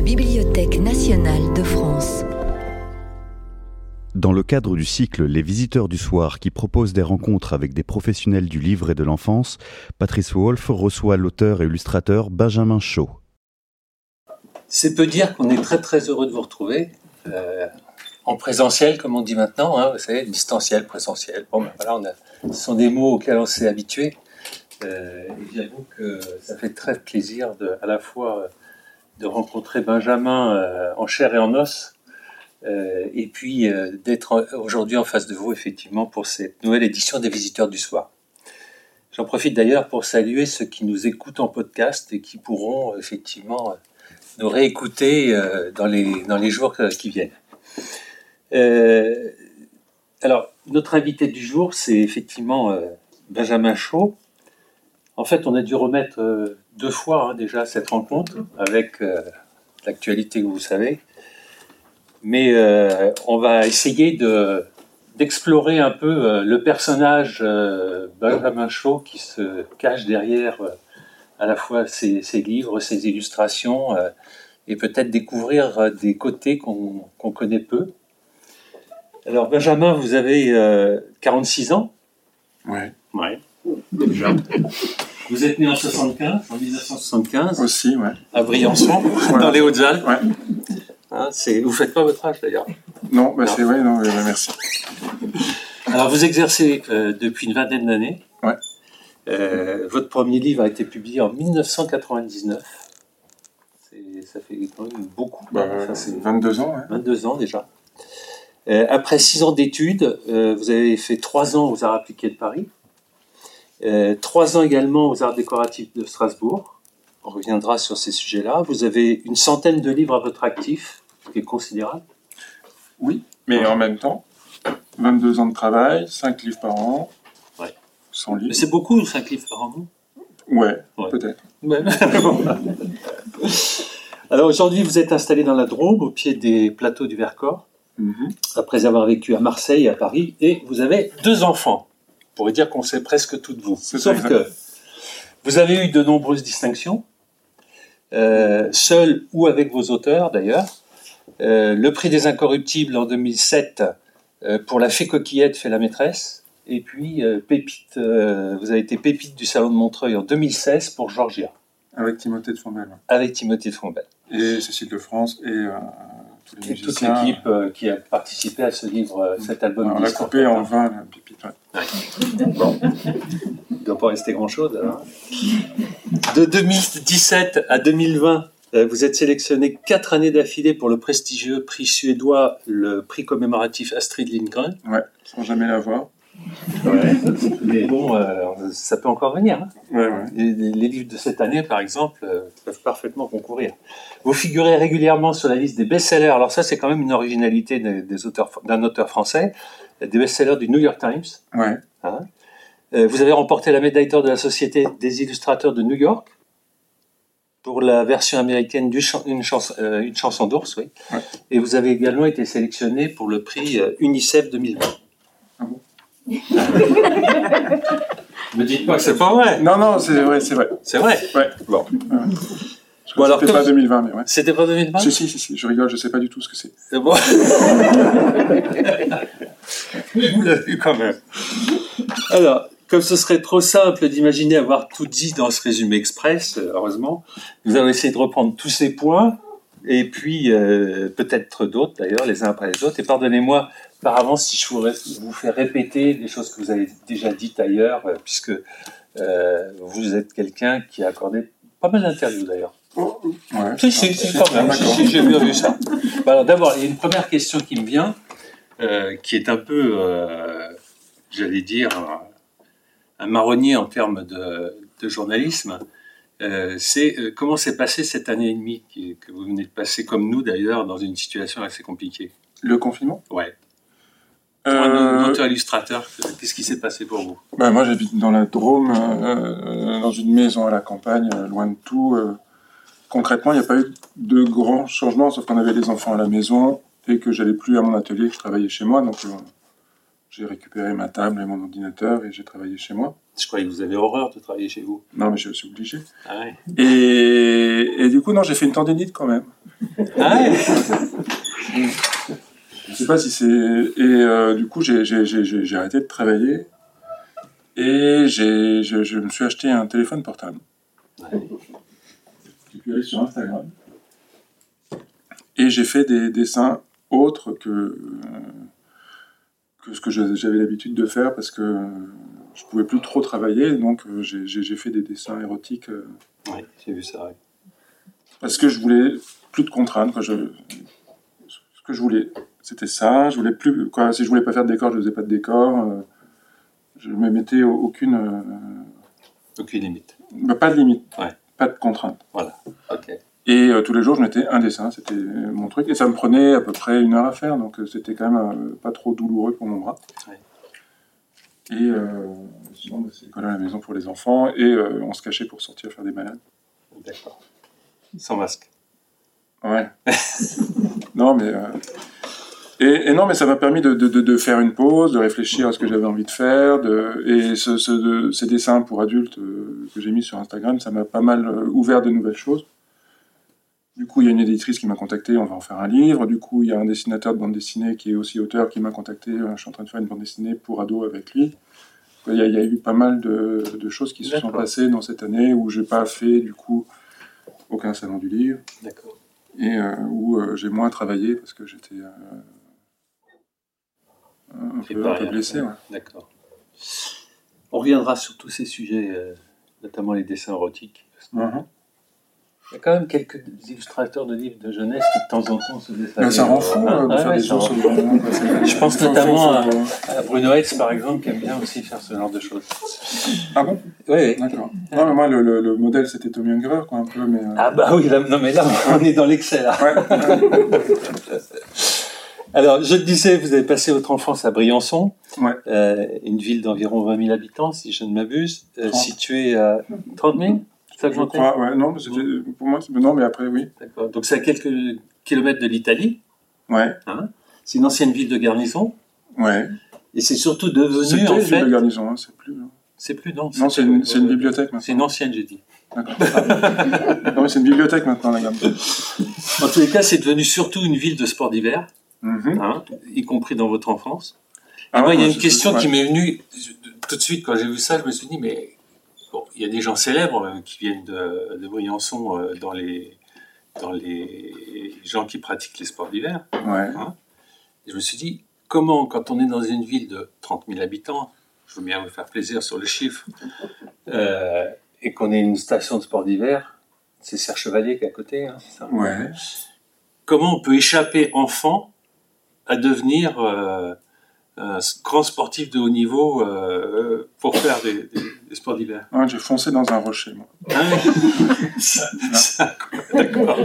la Bibliothèque nationale de France. Dans le cadre du cycle Les Visiteurs du Soir, qui propose des rencontres avec des professionnels du livre et de l'enfance, Patrice Wolff reçoit l'auteur et illustrateur Benjamin Shaw. C'est peu dire qu'on est très très heureux de vous retrouver. Euh, en présentiel, comme on dit maintenant, hein, vous savez, distanciel, présentiel. Bon, ben voilà, on a, ce sont des mots auxquels on s'est habitué. Euh, et j'avoue que ça fait très plaisir de, à la fois de rencontrer Benjamin euh, en chair et en os, euh, et puis euh, d'être aujourd'hui en face de vous, effectivement, pour cette nouvelle édition des Visiteurs du Soir. J'en profite d'ailleurs pour saluer ceux qui nous écoutent en podcast et qui pourront effectivement nous réécouter dans, les, dans les jours qui viennent. alors, notre invité du jour, c'est effectivement Benjamin Chaud. En fait, on a dû remettre deux fois hein, déjà cette rencontre avec l'actualité que vous savez. Mais euh, on va essayer de d'explorer un peu euh, le personnage euh, Benjamin Shaw qui se cache derrière à la fois ses, ses, livres, ses illustrations, et peut-être découvrir des côtés qu'on connaît peu. Alors Benjamin, vous avez 46 ans? Ouais. Ouais. Déjà. Vous êtes né en 75, en 1975. Aussi, ouais. À Briançon, dans les Hautes-Alpes. Ouais. Hein, vous faites pas votre âge d'ailleurs. Non, bah c'est vrai, non, merci. Alors vous exercez euh, depuis une vingtaine d'années. Ouais. Euh, votre premier livre a été publié en 1999. Ça fait quand même beaucoup. Bah, ça, 22 ans. Ouais. 22 ans déjà. Euh, après six ans d'études, euh, vous avez fait trois ans aux Arts appliqués de Paris, euh, trois ans également aux Arts décoratifs de Strasbourg. On reviendra sur ces sujets-là. Vous avez une centaine de livres à votre actif, ce qui est considérable. Oui, mais en même temps, 22 ans de travail, 5 livres par an. Ouais. 100 livres. Mais c'est beaucoup, 5 livres par an, non? Ouais, ouais. peut-être. Ouais. Alors aujourd'hui, vous êtes installé dans la Drôme, au pied des plateaux du Vercors, mm -hmm. après avoir vécu à Marseille et à Paris, et vous avez deux enfants. Pourrait dire qu'on sait presque tout de vous. Sauf que vous avez eu de nombreuses distinctions, euh, seul ou avec vos auteurs d'ailleurs. Euh, le prix des incorruptibles en 2007 euh, pour La Fée Coquillette fait la maîtresse. Et puis euh, Pépite, vous avez été Pépite du Salon de Montreuil en 2016 pour Georgia. Avec Timothée de Fombelle. Avec Timothée de Fombelle. Et Cécile de France et euh, toute l'équipe qui a participé à ce livre, cet album. On l'a coupé en 20, la Pépite. Ouais. Ouais. Bon. Il ne doit pas rester grand-chose. alors. De 2017 à 2020, euh, vous êtes sélectionné quatre années d'affilée pour le prestigieux prix suédois, le prix commémoratif Astrid Lindgren. Ouais, sans jamais l'avoir. Ouais. Mais bon, euh, ça peut encore venir. Hein. Ouais, ouais. Les, les, livres de cette année, par exemple, euh, peuvent parfaitement concourir. Vous figurez régulièrement sur la liste des best-sellers. Alors ça, c'est quand même une originalité des, des auteurs, d'un auteur français, des best-sellers du New York Times. Ouais. Hein. Euh, vous avez remporté la médaille d'or de la Société des illustrateurs de New York pour la version américaine d'une une, chanson, une chanson d'ours, oui. Et vous avez également été sélectionné pour le prix UNICEF 2020. Me dites pas que c'est pas vrai. Non, non, c'est vrai, c'est vrai. C'est vrai. Ouais. Bon. Alors, c'était pas 2020, mais ouais. C'était pas 2020 Si, si, si, si, je rigole, je sais pas du tout ce que c'est. C'est bon. Vous l'avez vu quand même. Alors, comme ce serait trop simple d'imaginer avoir tout dit dans ce résumé express, euh, heureusement, nous allons essayer de reprendre tous ces points, et puis euh, peut-être d'autres d'ailleurs, les uns après les autres. Et pardonnez-moi par avance si je vous, fais répéter des choses que vous avez déjà dites ailleurs, euh, puisque euh, vous êtes quelqu'un qui a accordé pas mal d'interviews d'ailleurs. Ouais. Si, si, si, quand même. Si, d'accord. si, j'ai bien vu ça. Bah, alors, d'abord, il y a une première question qui me vient, euh, qui est un peu, euh, j'allais dire, un, un marronnier en termes de, de journalisme. Euh, c'est euh, comment s'est passé cette année et demie qui- que vous venez de passer, comme nous d'ailleurs, dans une situation assez compliquée? Le confinement? Ouais. Pour un euh, auteur illustrateur, qu'est-ce qui s'est passé pour vous? Bah, Moi, j'habite dans la Drôme, euh, dans une maison à la campagne, euh, loin de tout. euh. concrètement, il n'y a pas eu de grands changements, sauf qu'on avait des enfants à la maison et que j'allais plus à mon atelier, que je travaillais chez moi. Donc, euh, j'ai récupéré ma table et mon ordinateur et j'ai travaillé chez moi. Je croyais que vous avez horreur de travailler chez vous. Non, mais je suis obligé. Ah ouais. Et, et du coup, non, j'ai fait une tendinite quand même. Ah ouais Je sais pas si c'est. Et euh, du coup, j'ai j'ai- j'ai- j'ai- j'ai arrêté de travailler et j'ai je, je me suis acheté un téléphone portable. J'ai pu aller sur Instagram et j'ai fait des dessins autres que, euh, que ce que j'avais l'habitude de faire parce que je pouvais plus trop travailler, donc euh, j'ai- j'ai j'ai fait des dessins érotiques euh, Oui, j'ai vu ça. ouais. parce que je voulais plus de contraintes. Quoi. Je, ce que je voulais, c'était ça. Je voulais plus. Quoi, si je voulais pas faire de décor, je faisais pas de décor. euh, je me mettais au- aucune, euh, Aucune limite. bah, pas de limite, Ouais. pas de contraintes. Ok. Et euh, tous les jours, je mettais un dessin. C'était mon truc, et ça me prenait à peu près une heure à faire, donc euh, c'était quand même euh, pas trop douloureux pour mon bras. Ouais. Et euh, sinon, bah, c'est l'école à la maison pour les enfants, et euh, on se cachait pour sortir faire des balades. D'accord. Sans masque. Ouais. non, mais. euh, Et, et non, mais ça m'a permis de, de, de, de faire une pause, de réfléchir à ce que j'avais envie de faire. Et ce, ce, de- ces dessins pour adultes euh, que j'ai mis sur Instagram, ça m'a pas mal euh, ouvert de nouvelles choses. Du coup, il y a une éditrice qui m'a contacté, on va en faire un livre. Du coup, il y a un dessinateur de bande dessinée qui est aussi auteur qui m'a contacté, euh, je suis en train de faire une bande dessinée pour ados avec lui. Il y a, il y a eu pas mal de, choses qui se sont passées dans cette année où j'ai pas fait, du coup, aucun salon du livre D'accord. et euh, où euh, j'ai moins travaillé parce que j'étais euh, un, peu, un peu blessé. ouais. D'accord. On reviendra sur tous ces sujets, euh, notamment les dessins érotiques. Mhm. Il y a quand même quelques illustrateurs de livres de jeunesse qui de temps en temps se Ben, aller, ça rend euh, fou euh, de ouais, faire ouais, des choses sur le Je pense notamment à Bruno Hetz, par exemple, qui aime bien aussi faire ce genre de choses. Ah bon? Oui, oui. D'accord. Non, mais moi, le, le- le modèle, c'était Tommy Ungerer, quoi, un peu, mais... euh, Ah bah oui, là, non mais là, on est dans l'excès là. Ouais, Alors, je te disais, vous avez passé votre enfance à Briançon, Ouais. euh, une ville d'environ 20 000 habitants, si je ne m'abuse, euh, 30. située à 30 000 C'est ça que je crois, ouais, non, pour moi, c'est- non, mais après, oui. D'accord. Donc c'est à quelques kilomètres de l'Italie. Ouais, C'est une ancienne ville de garnison. ouais. Et c'est surtout devenu, C'était en une ville fait... de garnison, hein, c'est plus... hein. C'est plus non. Non, c'est une, c'est une bibliothèque, C'est maintenant. une ancienne, j'ai dit. D'accord. non, mais c'est une bibliothèque, maintenant, la gamme. En tous les cas, c'est devenu surtout une ville de sport d'hiver, Mhm. hein, y compris dans votre enfance. Ah, Moi, il y a une question qui m'est venue tout de suite quand j'ai vu ça. Je me suis dit, mais bon, il y a des gens célèbres euh, qui viennent de, de Briançon euh, dans les dans les gens qui pratiquent les sports d'hiver. Ouais. Et je me suis dit, comment, quand on est dans une ville de 30 000 habitants, je veux bien vous faire plaisir sur le chiffre, euh, et qu'on ait une station de sport d'hiver, c'est Serre Chevalier qui est à côté, hein, c'est ça? Ouais. comment on peut échapper enfant à devenir euh, un grand sportif de haut niveau euh, pour faire des, des- des sports d'hiver Ouais, j'ai foncé dans un rocher, moi. Ah D'accord.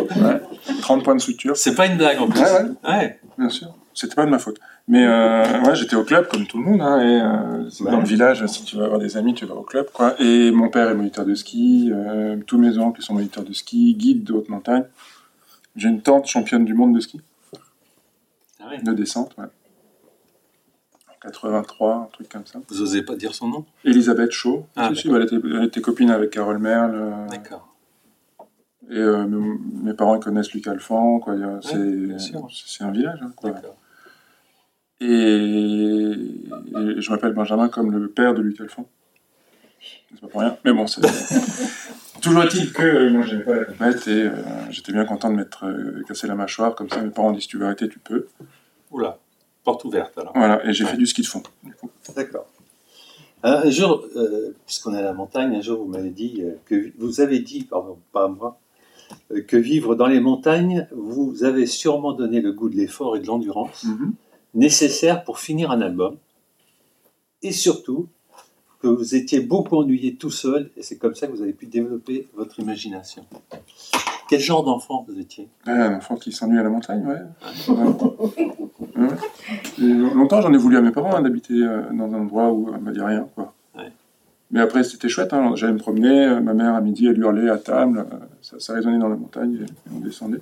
30 points de suture. C'est pas une blague en plus. Ouais, ouais. Ouais. Bien sûr, c'était pas de ma faute. Mais euh, ouais, j'étais au club comme tout le monde, hein, et euh, Ouais. dans le village, si tu veux avoir des amis, tu vas au club, quoi. Et mon père est moniteur de ski, euh, tous mes oncles sont moniteurs de ski, guides de haute montagne. J'ai une tante championne du monde de ski, Ah ouais. de descente, ouais. En 83, un truc comme ça. Vous osez pas dire son nom? Elisabeth Shaw, Ah, si, si, bah, elle, était, elle était copine avec Carole Merle. euh, D'accord. et euh, mes, parents ils connaissent Luc Alphand, quoi. c'est, bien sûr. c'est un village, hein, quoi. D'accord. Et, et je m'appelle Benjamin comme le père de Luc Alphand. C'est pas pour rien. Mais bon, c'est. Toujours est-il que euh, moi j'aimais pas la compète et euh, j'étais bien content de m'être euh, cassé la mâchoire. Comme ça, mes parents disent si tu veux arrêter, tu peux. Oula, porte ouverte alors. Voilà, et j'ai Ouais. fait du ski de fond. D'accord. Un jour, euh, puisqu'on est à la montagne, un jour vous m'avez dit euh, que vous avez dit, pardon, pas moi, euh, que vivre dans les montagnes vous avez sûrement donné le goût de l'effort et de l'endurance nécessaire pour finir un album, et surtout que vous étiez beaucoup ennuyé tout seul, et c'est comme ça que vous avez pu développer votre imagination. Quel genre d'enfant vous étiez? Ouais, un enfant qui s'ennuie à la montagne, ouais. Ouais. Ouais. Et longtemps, j'en ai voulu à mes parents hein, d'habiter euh, dans un endroit où on m'a dit rien, quoi. Ouais. Mais après, c'était chouette. Hein. J'allais me promener. euh, Ma mère, à midi, elle hurlait à table. euh, Ça, ça résonnait dans la montagne et, on descendait.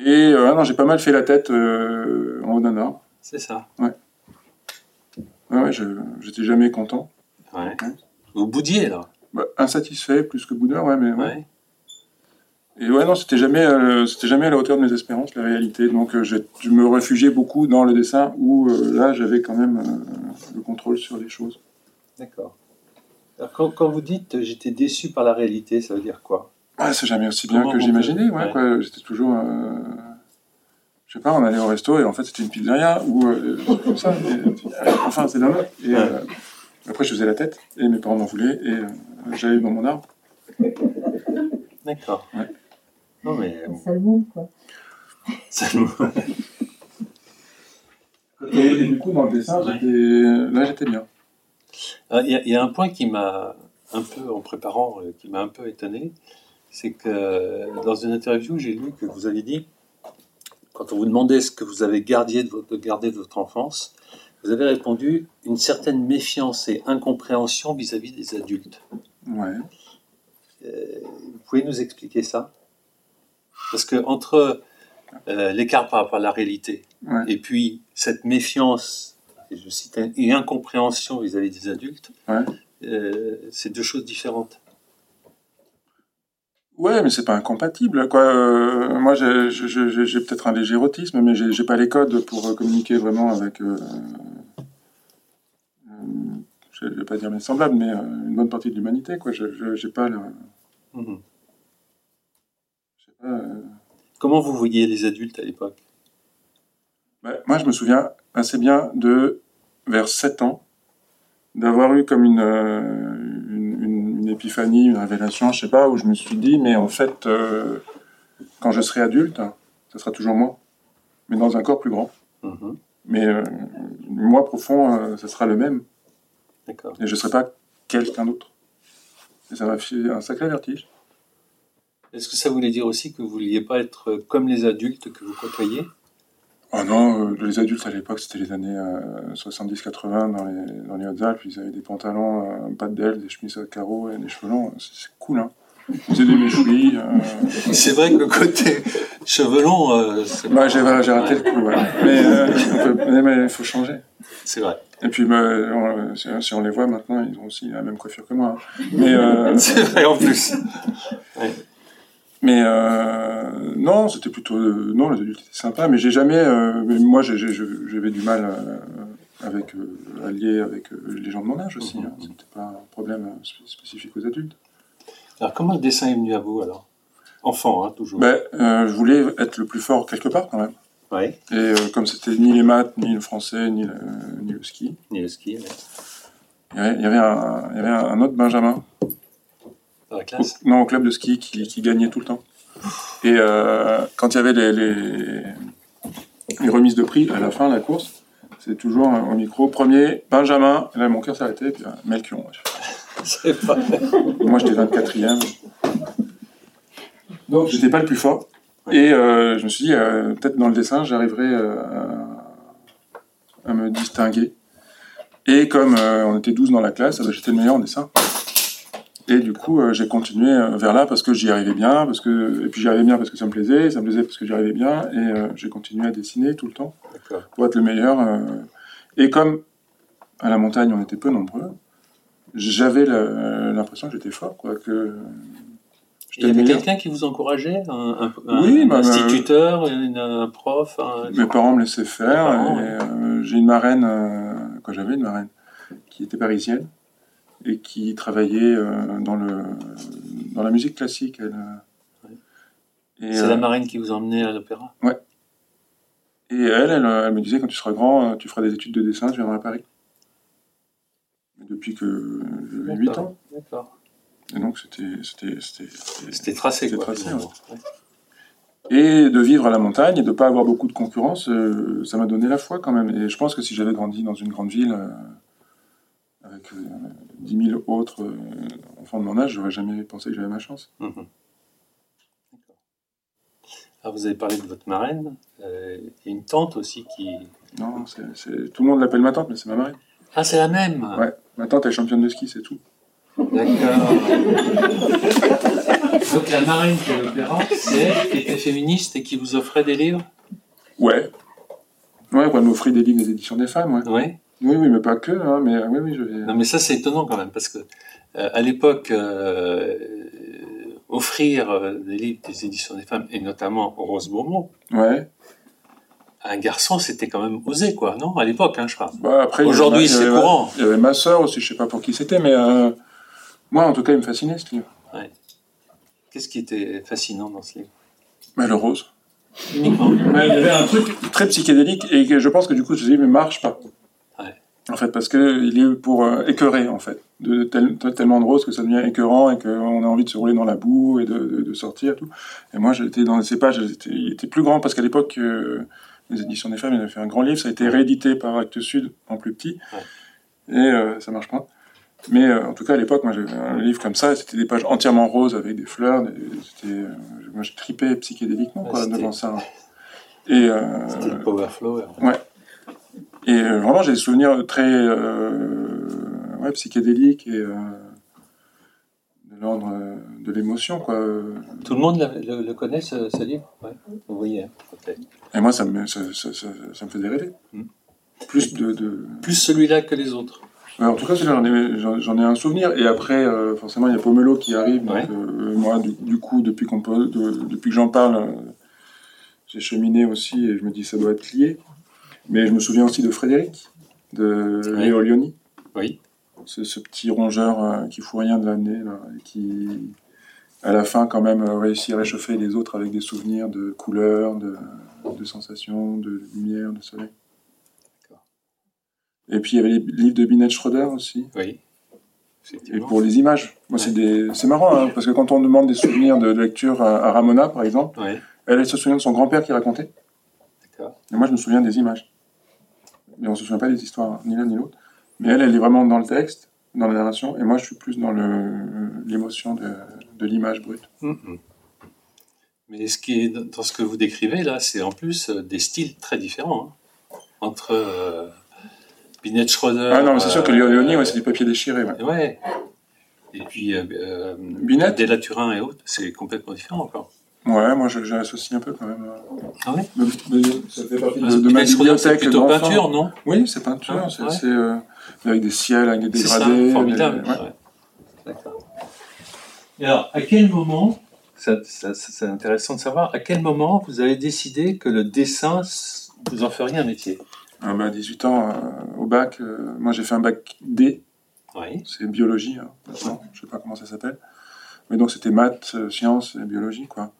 Et euh, ah non, j'ai pas mal fait la tête euh, en haut d'un arbre. C'est ça. Ouais, ouais, je- j'étais jamais content. Ouais. Vous boudiez là. Bah, insatisfait plus que boudeur, ouais, mais ouais. Ouais. Et ouais, non, c'était jamais, euh, c'était jamais à la hauteur de mes espérances, la réalité. Donc, euh, je me réfugiais beaucoup dans le dessin où euh, là, j'avais quand même euh, le contrôle sur les choses. D'accord. Alors, quand, quand vous dites j'étais déçu par la réalité, ça veut dire quoi? Ouais, c'est jamais aussi bien Comment que j'imaginais. Ouais, ouais. J'étais toujours. Euh, je sais pas, on allait au resto et en fait, c'était une pizzeria ou euh, comme ça. Et, euh, enfin, c'est dingue. Et euh, après, je faisais la tête et mes parents m'en voulaient et euh, j'allais dans mon arbre. D'accord. Ouais. Non, mais. Ça le montre, quoi. ça nous- Et, du coup, dans le dessin, Ouais. là, j'étais bien. Ah, Il y, a- il y a un point qui m'a un peu, en préparant, euh, qui m'a un peu étonné, c'est que euh, dans une interview, j'ai lu que vous avez dit, quand on vous demandait ce que vous avez gardé de votre, gardé de votre enfance, vous avez répondu une certaine méfiance et incompréhension vis-à-vis des adultes. Ouais. Vous pouvez nous expliquer ça? Parce que entre euh, l'écart par rapport à la réalité Ouais. et puis cette méfiance, et je cite, et incompréhension vis-à-vis des adultes, Ouais. euh, c'est deux choses différentes. Ouais, mais c'est pas incompatible, quoi. Euh, moi, j'ai j'ai- j'ai- j'ai peut-être un léger autisme, mais j'ai j'ai pas les codes pour euh, communiquer vraiment avec. Euh, euh, je vais pas dire mes semblables, mais euh, une bonne partie de l'humanité, quoi. Je j'ai pas le. Je sais pas, Comment vous voyiez les adultes à l'époque? Bah, moi, je me souviens assez bien de vers 7 ans d'avoir eu comme une, une, épiphanie, une révélation, je sais pas, où je me suis dit, mais en fait, euh, quand je serai adulte, ça sera toujours moi, mais dans un corps plus grand. Mhm. Mais euh, moi profond, euh, ça sera le même. D'accord. Et je ne serai pas quelqu'un d'autre. Et ça m'a fait un sacré vertige. Est-ce que ça voulait dire aussi que vous vouliez pas être comme les adultes que vous côtoyez? Oh non, euh, les adultes à l'époque, c'était les années euh, 70-80 dans les, dans les Hautes-Alpes. Ils avaient des pantalons, euh, pas de d'ailes, des chemises à carreaux et des cheveux longs. C'est cool, hein. Ils faisaient des méchouilles. euh, C'est vrai que le côté cheveux longs, c'est Bah, j'ai j'ai raté le coup, ouais. Mais euh, il faut changer. C'est vrai. Et puis, bah, on- si, on les voit maintenant, ils ont aussi la même coiffure que moi. hein. Mais C'est vrai en plus. Mais euh, non, c'était plutôt euh, non, les adultes étaient sympas, mais j'ai jamais, euh, mais moi j'avais du mal avec à lier avec les gens de mon âge aussi. Hein. C'était pas un problème spé- spécifique aux adultes. Alors comment le dessin est venu à vous alors? Enfant, hein, toujours. Ben, je voulais être le plus fort quelque part quand même. Ouais, Et comme c'était ni les maths, ni le français, ni le, ni le ski, ni le ski, ouais. il y avait, il y avait un, il y avait un autre Benjamin dans la Au- classe. non, au club de ski qui, qui gagnait tout le temps. Et euh, quand il y avait les, les, les remises de prix à la fin de la course, c'est toujours au micro, premier, Benjamin, et là mon cœur s'arrêtait, et puis euh, pas Moi j'étais 24e. Donc j'étais pas le plus fort. Et euh, je me suis dit, euh, peut-être dans le dessin, j'arriverai euh, à, me distinguer. Et comme euh, on était 12 dans la classe, eh ben, j'étais le meilleur en dessin. Et du coup, euh, j'ai continué euh, vers là parce que j'y arrivais bien, parce que et puis j'y arrivais bien parce que ça me plaisait, ça me plaisait parce que j'y arrivais bien, et euh, j'ai continué à dessiner tout le temps pour être le meilleur. euh. Et comme à la montagne on était peu nombreux, j'avais l'impression que j'étais fort, quoi, que Il y avait quelqu'un qui vous encourageait un, un- un Oui, bah, instituteur, une- un prof un- Mes parents me laissaient faire. Ouais. euh, j'ai une marraine, euh, quand j'avais une marraine, qui était parisienne et qui travaillait euh, dans, le, dans la musique classique. Elle, euh, C'est euh, la marine qui vous emmenait à l'opéra? Et elle, elle, elle me disait quand tu seras grand, euh, tu feras des études de dessin, tu viendras à Paris. Depuis que j'avais 8 D'accord. ans. D'accord. Et donc c'était. c'était- c'était- c'était- C'était tracé, quoi. tracé. Ouais. Et de vivre à la montagne et de ne pas avoir beaucoup de concurrence, euh, ça m'a donné la foi quand même. Et je pense que si j'avais grandi dans une grande ville euh, avec euh, 10 000 autres euh, enfants de mon âge, j'aurais jamais pensé que j'avais ma chance. D'accord. Alors, vous avez parlé de votre marraine. euh, a une tante aussi qui. Non, c'est, c'est- tout le monde l'appelle ma tante, mais c'est ma marraine. Ah, c'est la même Ouais, ma tante est championne de ski, c'est tout. D'accord. Donc la marraine qui est c'est elle qui était féministe et qui vous offrait des livres? Ouais. Ouais, elle m'offrit des livres des éditions des femmes, ouais. Oui. Oui, oui, mais pas que, hein, mais oui, oui, je vais... Non mais ça c'est étonnant quand même parce que euh, à l'époque, euh, offrir euh, des livres des éditions des femmes, et notamment Rose Beaumont, Ouais. à un garçon, c'était quand même osé, quoi, non? À l'époque, hein, je crois. Bah, Aujourd'hui, c'est courant. Il y avait ma sœur aussi, je sais pas pour qui c'était, mais euh, moi, en tout cas, il me fascinait ce livre. Qu'est-ce qui était fascinant dans ce livre? Mais le rose. Uniquement. Il y avait un truc très psychédélique et que je pense que du coup, ce livre ne marche pas. Ouais. En fait, parce que il est pour euh, écœurer, en fait. De, tel- tellement de rose que ça devient écœurant et qu'on a envie de se rouler dans la boue et de, de- de sortir et tout. Et moi, j'étais dans ces pages, il était plus grand parce qu'à l'époque, euh, les éditions des femmes, ils avaient fait un grand livre. Ça a été réédité par Actes Sud en plus petit. Et euh, ça marche pas. Mais euh, en tout cas, à l'époque, moi, j'avais un livre comme ça, et c'était des pages entièrement roses avec des fleurs. des- C'était, euh, moi, je tripais psychédéliquement Ouais, quoi, devant ça. Et, euh, C'était le Power Flower. Et euh, vraiment, j'ai des souvenirs très euh, ouais, psychédéliques et euh, de l'ordre de l'émotion. quoi. Tout le monde le, le- le connaît, ce, ce livre? Ouais. Voyez, hein. Et moi, ça me, ça, ça- ça- me faisait rêver. Mm. Plus de, de... Plus celui-là que les autres. Ouais, en tout cas, j'en ai, j'en- j'en ai un souvenir. Et après, euh, forcément, il y a Pomelo qui arrive. Donc, Ouais. euh, moi, du, du coup, depuis, qu'on peut- de- depuis que j'en parle, euh, j'ai cheminé aussi et je me dis ça doit être lié. Mais je me souviens aussi de Frédéric, de Ouais. Léo Lioni. Oui. C'est ce petit rongeur euh, qui fout rien de l'année, qui, à la fin, quand même, euh, réussit à réchauffer les autres avec des souvenirs de couleurs, de, de sensations, de lumière, de soleil. D'accord. Et puis il y avait les livres de Binet Schroeder aussi. Oui. Et pour les images. Moi, c'est marrant, hein, parce que quand on demande des souvenirs de lecture à, à Ramona, par exemple, Ouais. elle, elle se souvient de son grand-père qui racontait. D'accord. Et moi, je me souviens des images. Mais on se souvient pas des histoires, ni l'un ni l'autre. Mais elle, elle est vraiment dans le texte, dans la narration, et moi, je suis plus dans l'émotion de, de l'image brute. Mhm. Mais ce qui est dans ce que vous décrivez là, c'est en plus euh, des styles très différents hein. entre euh, Binet Schroeder. ah non, mais c'est sûr que euh, Léonie, ouais, c'est du papier déchiré. Ouais. Ouais. Et puis euh, euh, Binet Della Turin et autres, c'est complètement différent encore. Ouais, moi, j'associe un peu quand même. euh, Ah ouais mais- mais ça fait partie de, de ma c'est bibliothèque plutôt d'enfants. peinture, non? Oui, c'est peinture, Ah, c'est, ouais. c'est, euh, avec des ciels, avec des C'est dégradés. formidable. des- ouais. ouais. D'accord. Et alors, à quel moment, c'est intéressant de savoir, à quel moment vous avez décidé que le dessin, vous en feriez un métier? Ah bah, 18 ans, euh, au bac, euh, moi j'ai fait un bac D, Oui. c'est biologie, hein, je sais pas comment ça s'appelle. Mais donc c'était maths, sciences et biologie, quoi.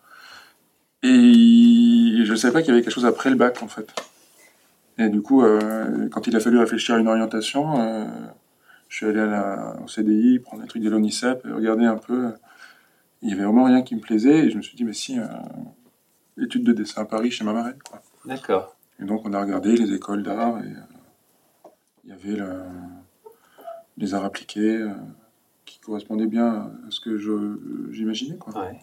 Et je ne savais pas qu'il y avait quelque chose après le bac, en fait. Et du coup, euh, quand il a fallu réfléchir à une orientation, euh, je suis allé à la, au CDI, prendre des trucs de l'ONICEP, regarder un peu. Il y avait vraiment rien qui me plaisait, et je me suis dit, mais si, euh, études de dessin à Paris chez ma marraine, quoi. D'accord. Et donc on a regardé les écoles d'art et euh, il y avait le- les arts appliqués qui correspondaient bien à ce que je- j'imaginais. quoi. Ouais.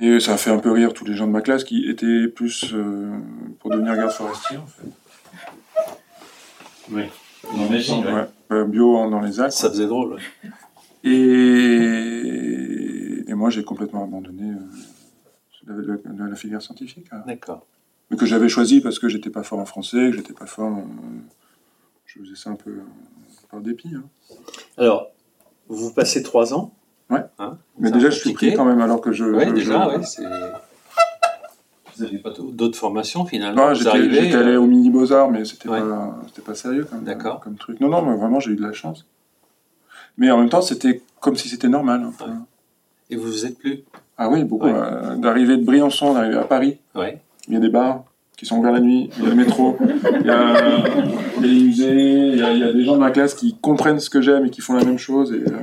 Et ça a fait un peu rire tous les gens de ma classe qui étaient plus euh, pour devenir garde forestier en fait. Oui. J'imagine. Ouais, euh, bio en- dans les Alpes. Ça faisait drôle. ouais. Et, et moi j'ai complètement abandonné euh, la, la- la- filière scientifique. hein. D'accord. Mais que j'avais choisi parce que j'étais pas fort en français, que j'étais pas fort. euh, je faisais ça un peu euh, par dépit. hein. Alors, vous passez trois ans. Ouais. Hein, Mais déjà, je suis pris quand même, alors que je. Oui, déjà, je- oui. c'est- Vous n'avez pas d'autres formations finalement Non, vous j'étais arrivez, allé euh, au mini Beaux-Arts, mais c'était Ouais. pas, sérieux comme, D'accord. comme truc. Non, non, mais vraiment, j'ai eu de la chance. Mais en même temps, c'était comme si c'était normal. hein. Ouais. Et vous vous êtes plus Ah oui, beaucoup. Ouais. euh, d'arriver de Briançon, d'arriver à Paris, il y a des bars qui sont ouverts la nuit, il y a le métro, il y a, les musées, il y a, il y a des gens de ma classe qui comprennent ce que j'aime et qui font la même chose et, euh.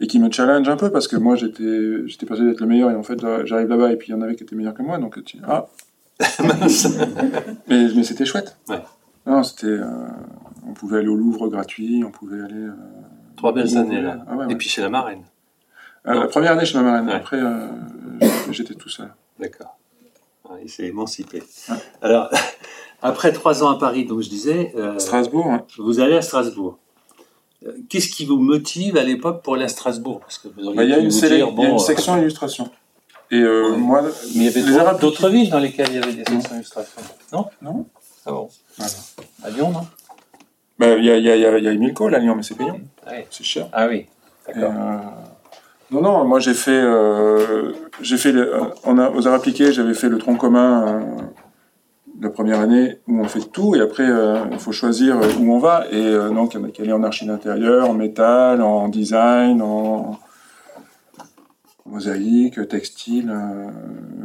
Et qui me challenge un peu parce que moi j'étais j'étais persuadé d'être le meilleur et en fait j'arrive là-bas et puis il y en avait qui étaient meilleurs que moi donc tu- ah mais, mais c'était chouette. Ouais. Non, c'était euh, on pouvait aller au Louvre gratuit, on pouvait aller euh, Trois belles années là. Ah ouais, ouais. Et puis chez la marraine. Euh, la première année chez ma marraine, après euh, j'étais- tout seul. D'accord. Il s'est émancipé. Alors, après trois ans à Paris, donc je disais, Strasbourg, hein. vous allez à Strasbourg. Euh, Qu'est-ce qui vous motive à l'époque pour aller à Strasbourg? Parce que vous auriez Bah, il y a une, vous sélec- dire, il y a une bon, section illustration. Et euh, Ouais. moi, Mais il y avait d'autres- villes dans lesquelles il y avait des sections illustration. Non? Non. Ah bon Voilà. À Lyon, non? Bah, il y a, y a, y y à Lyon, mais c'est payant. Ah oui. C'est cher. Ah oui, d'accord. euh, Non, non, moi j'ai fait, euh, j'ai fait, le- euh, on a, aux arts appliqués, j'avais fait le tronc commun euh, la première année où on fait tout et après euh, il faut choisir euh, où on va et euh, donc il y en a qui allaient en archi d'intérieur, en métal, en design, en mosaïque, textile.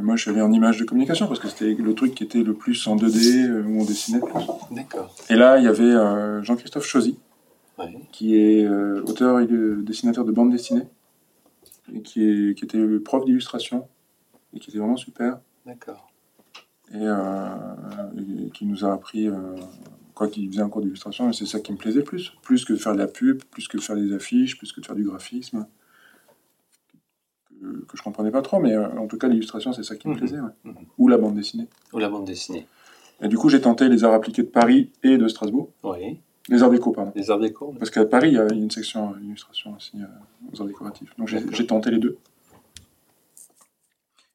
moi je suis allé en image de communication parce que c'était le truc qui était le plus en 2D euh, où on dessinait le plus. D'accord. Et là il y avait euh, Jean-Christophe Chosy qui est euh, auteur et dessinateur de bande dessinée, et qui, est, qui était prof d'illustration, et qui était vraiment super, D'accord. Et, euh, et qui nous a appris, euh, quoi qu'il faisait un cours d'illustration, et c'est ça qui me plaisait plus, plus que de faire de la pub, plus que de faire des affiches, plus que de faire du graphisme, que, que je comprenais pas trop, mais euh, en tout cas l'illustration c'est ça qui me Mhm. plaisait, ouais. Mhm. ou la bande dessinée. Ou la bande dessinée. Et du coup j'ai tenté les arts appliqués de Paris et de Strasbourg, Oui. les arts déco, pardon. Les arts déco. Parce qu'à Paris, il y a une section illustration aussi euh, aux arts décoratifs. Donc j'ai tenté les deux.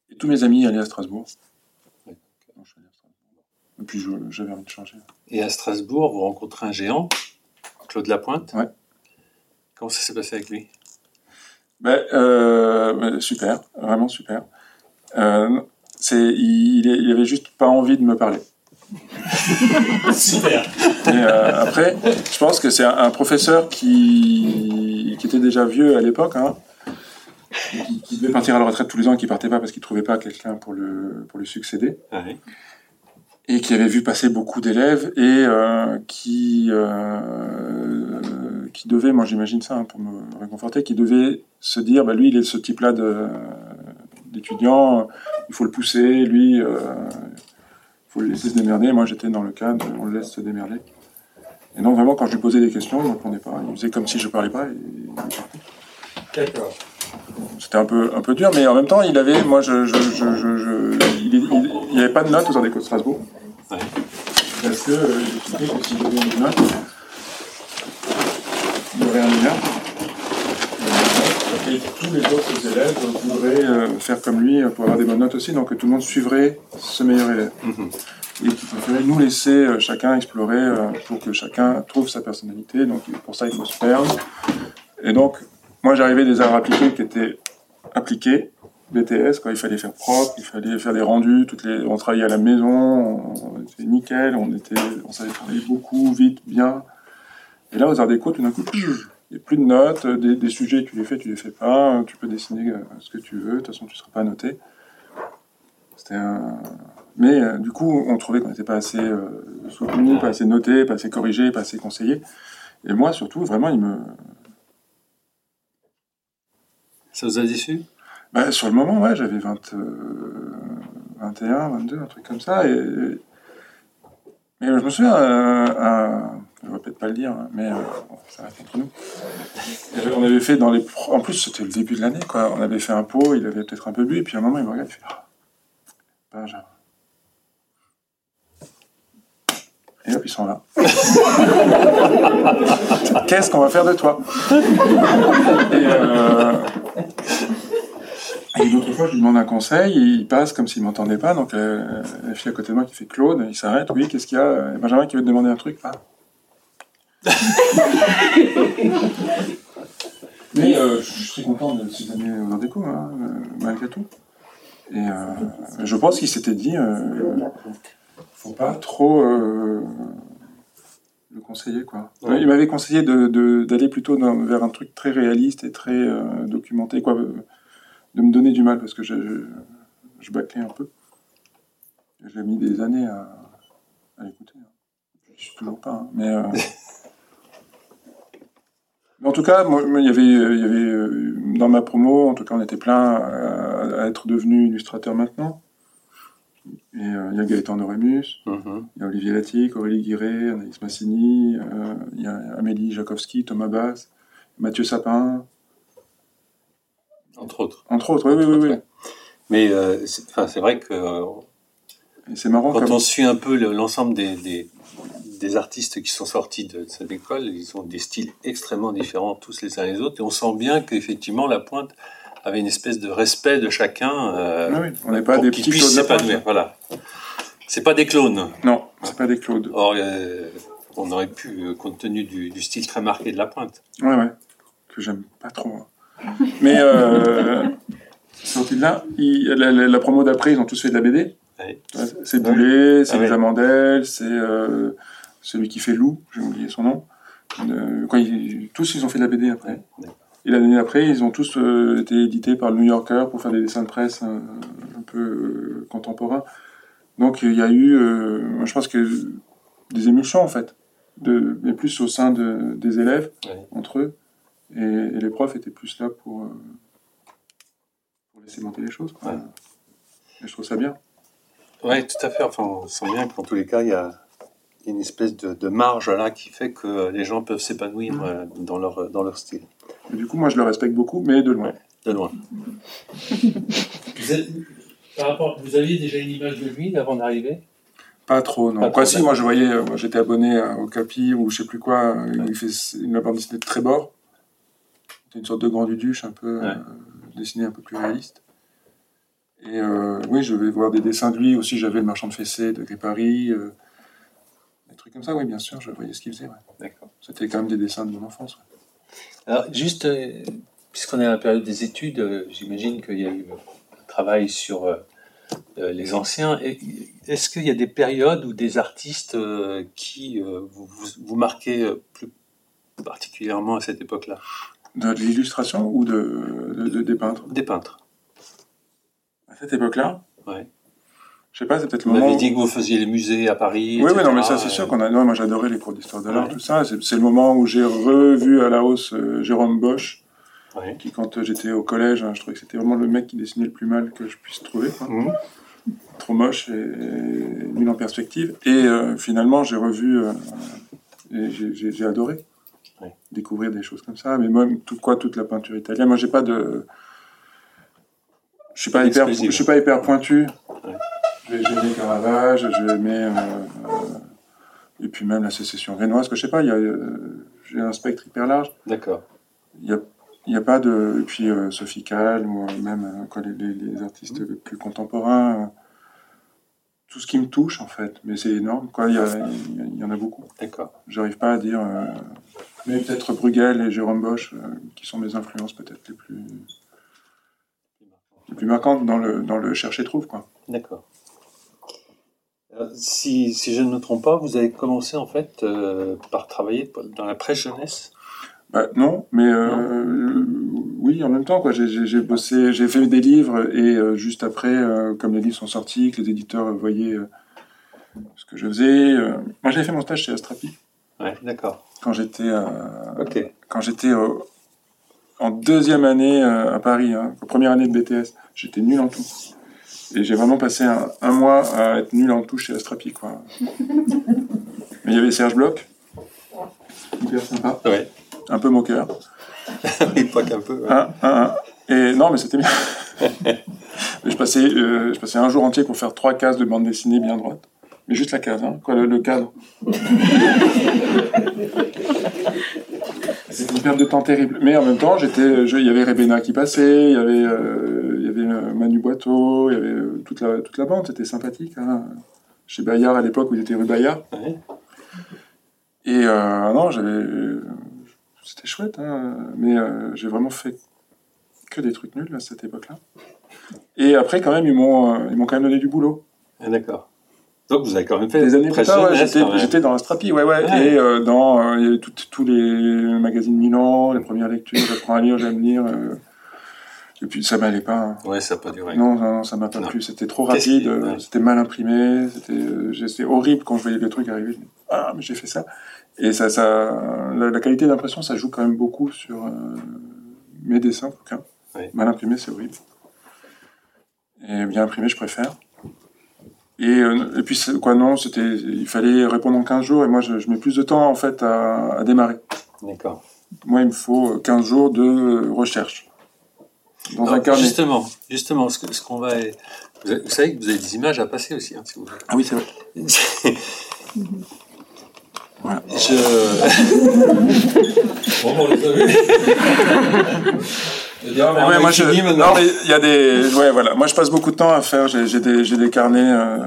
Et tous mes amis allaient à Strasbourg. Ouais. Donc, je suis allé à Strasbourg. Et puis j'avais envie de changer. Et à Strasbourg, vous rencontrez un géant, Claude Lapointe. Ouais. Comment ça s'est passé avec lui? Ben, euh, ben, super, vraiment super. Euh, c'est, il, il avait juste pas envie de me parler. Super. Et euh, après, je pense que c'est un, un professeur qui, qui était déjà vieux à l'époque, hein, qui, qui devait partir à la retraite tous les ans et qui partait pas parce qu'il trouvait pas quelqu'un pour le, pour lui succéder. Ouais. Et qui avait vu passer beaucoup d'élèves et euh, qui euh, qui devait, moi j'imagine ça hein, pour me réconforter, qui devait se dire, bah, lui il est ce type-là d'étudiant, il faut le pousser, lui, euh, il faut le laisser se démerder. Moi j'étais dans le cadre, on le laisse se démerder. Et donc vraiment quand je lui posais des questions, il ne répondait pas, il faisait comme si je parlais pas. Et. D'accord. C'était un peu, un peu dur, mais en même temps, il avait, moi, je, je, je, je, je- il, il, il y avait pas de notes aux Arts Déco de Strasbourg. Ouais. Parce que, euh, expliquait que s'il y avait une note, il y aurait un lien. Et tous les autres élèves voudraient euh, faire comme lui euh, pour avoir des bonnes notes aussi, donc que tout le monde suivrait ce meilleur élève. Mhm. Et qu'il préférait nous laisser euh, chacun explorer euh, pour que chacun trouve sa personnalité. Donc pour ça, il faut se perdre. Et donc, moi, j'arrivais des arts appliqués qui étaient appliqués, BTS, quoi. Il fallait faire propre, il fallait faire des rendus. Toutes les, on travaillait à la maison, on, était nickel, on était, on savait travailler beaucoup, vite, bien. Et là, aux arts déco, tout d'un coup, il n'y a plus de notes, des, des sujets, tu les fais, tu les fais pas, tu peux dessiner euh, ce que tu veux, de toute façon, tu ne seras pas noté. C'était un... Mais euh, du coup, on trouvait qu'on n'était pas assez euh, soutenu, pas assez noté, pas assez corrigé, pas assez conseillé. Et moi, surtout, vraiment, il me, Ça vous a déçu? Bah, sur le moment, ouais, j'avais 20, euh, 21, 22, un truc comme ça. Et, mais je me souviens, euh, un- je ne vais peut-être pas le dire, mais euh, ça reste entre nous. On avait fait dans les. En plus, c'était le début de l'année, quoi. On avait fait un pot, il avait peut-être un peu bu, et puis à un moment, il me regarde, il fait Ah, Benjamin. Et hop, ils sont là. Qu'est-ce qu'on va faire de toi? Et, euh, et une autre fois, je lui demande un conseil, et il passe comme s'il m'entendait pas. Donc, euh, la fille à côté de moi qui fait Claude, il s'arrête. Oui, qu'est-ce qu'il y a? Et Benjamin qui veut te demander un truc. Ah. Mais euh, je suis très content de ces années aux Arts Déco, hein, euh, malgré tout. Et euh, je pense qu'il s'était dit, euh, faut pas trop euh, le conseiller, quoi. Ouais. Il m'avait conseillé de- de- d'aller plutôt dans- vers un truc très réaliste et très euh, documenté, quoi. De me donner du mal parce que je, je, je bâclais un peu. J'ai mis des années à, à l'écouter. Je suis toujours pas, hein, mais. euh, mais en tout cas, moi, il y avait, il y avait euh, dans ma promo, en tout cas, on était plein à, à être devenu illustrateur maintenant. Et euh, il y a Gaëtan Noremus, Mhm. il y a Olivier Latic, Aurélie Guiré, Anaïs Massini, euh, il y a Amélie Jakowski, Thomas Bass, Mathieu Sapin, Entre autres. entre autres. Oui, oui, oui. oui. Mais euh, c'est vrai que euh, c'est marrant quand on suit un peu le- l'ensemble des, des, des artistes qui sont sortis de cette école, ils ont des styles extrêmement différents tous les uns les autres. Et on sent bien qu'effectivement, la pointe avait une espèce de respect de chacun. euh, Oui, oui, on n'est pas des petits Claude Lapointe. s'épanouir. Voilà. C'est pas des clones. Non, c'est pas des Claude. Or, euh, on aurait pu, euh, compte tenu du, du style très marqué de la pointe. Ouais, ouais. Que j'aime pas trop. hein. Mais euh, sorti de là, il- la, la- la promo d'après, ils ont tous fait de la BD. C'est Boulet, c'est Ah les ouais. Amandelles, c'est euh, celui qui fait Lou, j'ai oublié son nom. Euh, quand ils- tous, ils ont fait de la BD après. Et l'année après, ils ont tous euh, été édités par le New Yorker pour faire des dessins de presse un peu contemporains. Donc il y a eu, moi, je pense que des émulsions en fait, de, mais plus au sein de, des élèves entre eux, et, et les profs étaient plus là pour, euh, pour laisser monter les choses. quoi. Ouais. Et je trouve ça bien. Oui, tout à fait. Enfin, on sent bien qu'en tous les cas, il y a une espèce de, de marge là qui fait que les gens peuvent s'épanouir euh, dans leur, dans leur style. Et du coup, moi, je le respecte beaucoup, mais de loin. De loin. Vous, êtes- par rapport, vous aviez déjà une image de lui avant d'arriver? Pas trop, non. Pas Quoi, trop, si, moi, je voyais, euh, j'étais abonné euh, au Capi ou je sais plus quoi, euh, où il fait une bande dessinée de Trébor. C'était une sorte de grand duduche un peu, Ouais. euh, dessiné un peu plus réaliste. Et euh, oui, je vais voir des dessins de lui. Aussi, j'avais le marchand de fessées de Paris. Euh, des trucs comme ça, oui, bien sûr, je voyais ce qu'il faisait. ouais. D'accord. C'était quand même des dessins de mon enfance. ouais. Alors, juste, euh, puisqu'on est à la période des études, euh, j'imagine qu'il y a eu un travail sur euh, les anciens. Est-ce qu'il y a des périodes ou des artistes qui vous, vous, vous marquez euh, plus particulièrement à cette époque-là? De, de l'illustration ou de, de- de- des peintres? Des peintres. À cette époque-là? Ouais. Je sais pas, c'est peut-être le Vous moment. où- dit que vous faisiez les musées à Paris. Oui, oui, etc., non, mais ça, c'est sûr qu'on a. Non, moi, j'adorais les cours d'histoire de l'art, Ouais. tout ça. C'est c'est le moment où j'ai revu à la hausse euh, Jérôme Bosch, ouais. qui, quand j'étais au collège, hein, je trouvais que c'était vraiment le mec qui dessinait le plus mal que je puisse trouver. quoi. Mhm. Trop moche et, et nul en perspective. Et euh, finalement, j'ai revu euh, et j'ai adoré Découvrir des choses comme ça. Mais même tout quoi, toute la peinture italienne. Moi, j'ai pas de. Je suis pas hyper, je suis pas hyper pointu. J'ai aimé Caravage, j'ai aimé euh, euh, et puis même la sécession rénoise. Que je sais pas, il y a, euh, j'ai un spectre hyper large. D'accord. Il y a, il y a pas de. Et puis euh, Sophie Calle, ou même quoi, les, les- les artistes les plus contemporains. euh, tout ce qui me touche, en fait. Mais c'est énorme, quoi. Il y, en a beaucoup. D'accord. J'arrive pas à dire. euh, mais peut-être Bruegel et Jérôme Bosch, euh, qui sont mes influences peut-être les plus. les plus marquantes dans le, dans le chercher-trouve. D'accord. Euh, Si, si je ne me trompe pas, vous avez commencé en fait euh, par travailler dans la presse jeunesse. Bah, non, mais euh, oui, en même temps. J'ai- bossé, j'ai fait des livres et juste après, comme les livres sont sortis, que les éditeurs voyaient ce que je faisais. moi, j'avais fait mon stage chez Astrapi Ouais, d'accord. Quand j'étais euh, quand j'étais euh, en deuxième année euh, à Paris, hein, première année de BTS. J'étais nul en tout. Et j'ai vraiment passé un, un mois à être nul en tout chez Astrapi, quoi. Mais il y avait Serge Bloch, hyper sympa, Ouais. un peu moqueur. Et pas qu'un peu. ouais. Un, un, un. Et non, mais c'était bien. mais je, passais, je passais un jour entier pour faire trois cases de bande dessinée bien droite. Mais juste la case, hein, quoi, le, le cadre. C'était une perte de temps terrible. Mais en même temps, j'étais, il y avait Rebena qui passait, il y avait, euh, il y avait euh, Manu Boiteau, il y avait euh, toute la, toute la bande, c'était sympathique. Hein. Chez Bayard à l'époque où il était rue Bayard. Ouais. Et euh, non, j'avais. C'était chouette, hein, mais euh, j'ai vraiment fait que des trucs nuls à cette époque-là. Et après, quand même, ils m'ont euh, ils m'ont quand même donné du boulot. Ah, d'accord. Donc vous avez quand même fait Des années plus tard, ouais, j'étais dans la Strapi, ouais, ouais. Et euh, dans euh, tous les magazines Milan, les premières lectures, j'apprends à lire, j'aime lire. euh, et puis ça m'allait pas. hein. Ouais, ça n'a pas duré. Non, non, non, ça m'a pas Non. plu. C'était trop rapide, ouais. c'était mal imprimé, c'était horrible quand je voyais le truc arriver. Je me dis, ah, mais j'ai fait ça. Et ça, ça, la, la qualité d'impression, ça joue quand même beaucoup sur mes dessins, en tout cas. Ouais. Mal imprimé, c'est horrible. Et bien imprimé, je préfère. Et, euh, et puis, quoi, non, c'était, il fallait répondre en 15 jours, et moi, je, je mets plus de temps, en fait, à, à démarrer. D'accord. Moi, il me faut 15 jours de recherche. Dans un Alors, carnet. justement, justement, ce qu'on va. Vous, avez- vous savez que vous avez des images à passer aussi, hein, si vous voulez. Ah oui, c'est vrai. Je... Bon, on les a Ouais, moi je, non, mais il y a des, ouais, voilà. Moi, je passe beaucoup de temps à faire. J'ai j'ai des, j'ai des carnets, euh,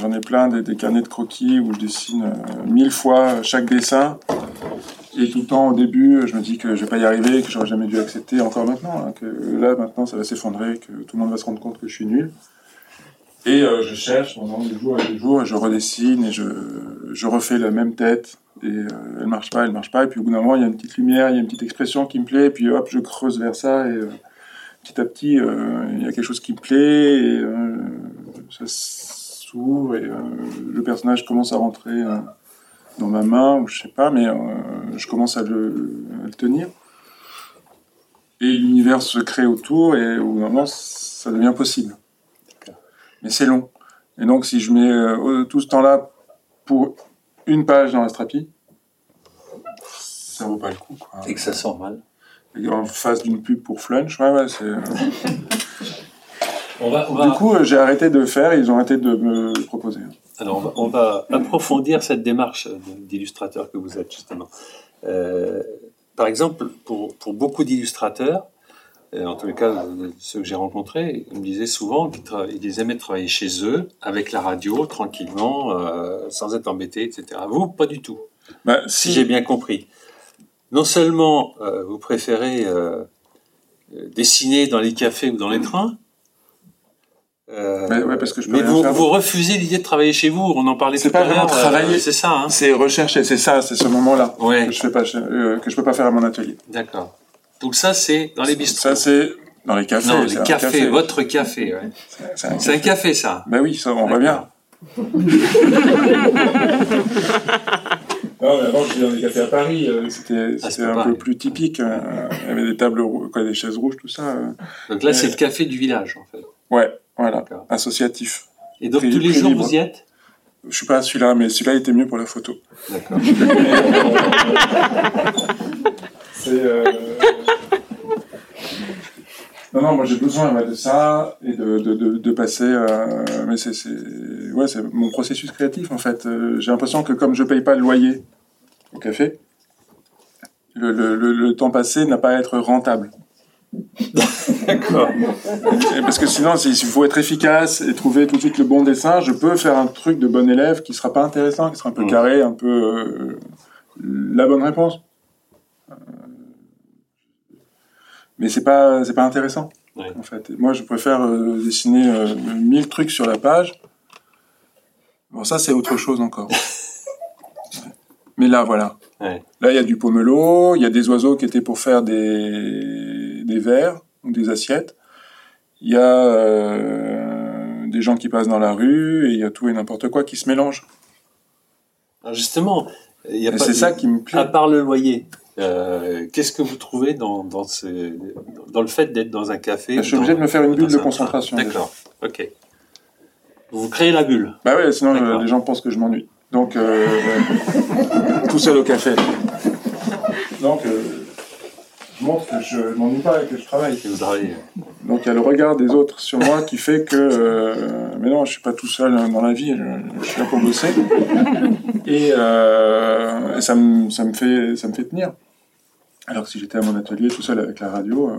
j'en ai plein, des, des carnets de croquis où je dessine euh, mille fois chaque dessin. Et tout le temps, au début, je me dis que je vais pas y arriver, que j'aurais jamais dû accepter, encore maintenant, hein, que là, maintenant, ça va s'effondrer, que tout le monde va se rendre compte que je suis nul. Et euh, je cherche pendant des jours et des jours, je redessine, et je, je refais la même tête, et euh, elle marche pas, elle marche pas, et puis au bout d'un moment, il y a une petite lumière, il y a une petite expression qui me plaît, et puis hop, je creuse vers ça, et euh, petit à petit, euh, il y a quelque chose qui me plaît, et euh, ça s'ouvre, et euh, le personnage commence à rentrer dans ma main, ou je sais pas, mais je commence à le, à le tenir. Et l'univers se crée autour, et au bout d'un moment, ça devient possible. Mais c'est long. Et donc, si je mets euh, tout ce temps-là pour une page dans la strapie, ça vaut pas le coup. Quoi. Et que ça sent mal. Et en face d'une pub pour Flunch, ouais, ouais, c'est. euh, On va, on va, Du coup, euh, j'ai arrêté de faire, ils ont arrêté de me le proposer. Alors, on va, on va approfondir cette démarche d'illustrateur que vous êtes, justement. Euh, par exemple, pour, pour beaucoup d'illustrateurs, euh, en tous les cas, ceux que j'ai rencontrés, ils me disaient souvent qu'ils aimaient travailler chez eux, avec la radio, tranquillement, euh, sans être embêtés, etc. Vous, pas du tout, Bah, si si, j'ai bien compris. Non seulement euh, vous préférez euh, dessiner dans les cafés ou dans les trains, euh, Mais ouais, parce que je peux mais rien vous, refusez l'idée de travailler chez vous. On en parlait C'est tout à pas vraiment euh, travailler. c'est ça, hein c'est rechercher, c'est ça, c'est ce moment-là Ouais, que je fais pas, chez- euh, que je peux pas faire à mon atelier. d'accord. Donc ça, c'est dans les bistrots. Ça, c'est dans les cafés. non, c'est les un cafés, café. votre café. Ouais. C'est- un café, ça. Bah oui, ça, on voit bien. Non, mais avant, je vivais dans des cafés à Paris. euh, C'était Ah, un pareil. peu plus typique. euh, Il y avait des tables, quoi, des chaises rouges, tout ça. euh. Donc là, c'est Ouais. le café du village, en fait. Ouais, voilà, associatif. Et donc, tous les jours, libre. vous y êtes? Je suis pas à celui-là, mais celui-là était mieux pour la photo. D'accord. C'est. euh, Non, non, moi j'ai besoin ouais, de ça et de, de, de, de passer. euh, Mais c'est, ouais, c'est mon processus créatif en fait. Euh, J'ai l'impression que comme je paye pas le loyer au café, le, le, le, le temps passé n'a pas à être rentable. D'accord. Parce que sinon, s'il faut être efficace et trouver tout de suite le bon dessin, je peux faire un truc de bon élève qui sera pas intéressant, qui sera un peu Mm. carré, un peu euh, la bonne réponse. Euh, Mais c'est pas c'est pas intéressant Ouais. en fait. Et moi, je préfère euh, dessiner euh, 1000 trucs sur la page. Bon, ça c'est autre chose encore. Mais là, voilà. Ouais. Là, il y a du pomelo, il y a des oiseaux qui étaient pour faire des, des verres ou des assiettes. Il y a euh, des gens qui passent dans la rue et il y a tout et n'importe quoi qui se mélange. Alors justement, il y a pas, c'est ça qui me plaît. À part le loyer, euh, qu'est-ce que vous trouvez dans, dans, ce, dans le fait d'être dans un café Je suis obligé de me faire une bulle de concentration. D'accord. Ok. Vous créez la bulle. Bah ouais, sinon euh, les gens pensent que je m'ennuie. Donc, euh, tout seul au café. Donc, euh, je montre que je m'ennuie pas et que je travaille. Et vous travaillez. Donc il y a le regard des autres sur moi qui fait que euh, mais non je suis pas tout seul hein, dans la vie je, je suis là pour bosser et, euh, et ça me ça me fait ça me fait tenir alors que si j'étais à mon atelier tout seul avec la radio euh,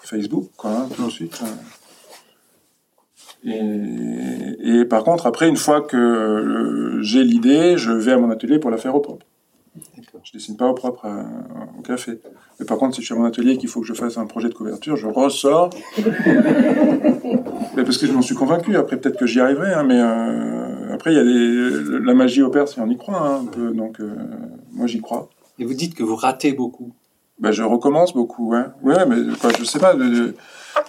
Facebook quoi hein, tout de suite euh. et, et par contre après une fois que euh, j'ai l'idée je vais à mon atelier pour la faire au propre je dessine pas au propre euh, au café mais par contre, si je suis à mon atelier et qu'il faut que je fasse un projet de couverture, je ressors. mais parce que je m'en suis convaincu. Après, peut-être que j'y arriverai, hein, mais euh, après, il y a des... la magie opère si on y croit hein, un peu. Donc, moi, j'y crois. Et vous dites que vous ratez beaucoup. Ben, je recommence beaucoup, ouais. Ouais, mais quoi, je sais pas.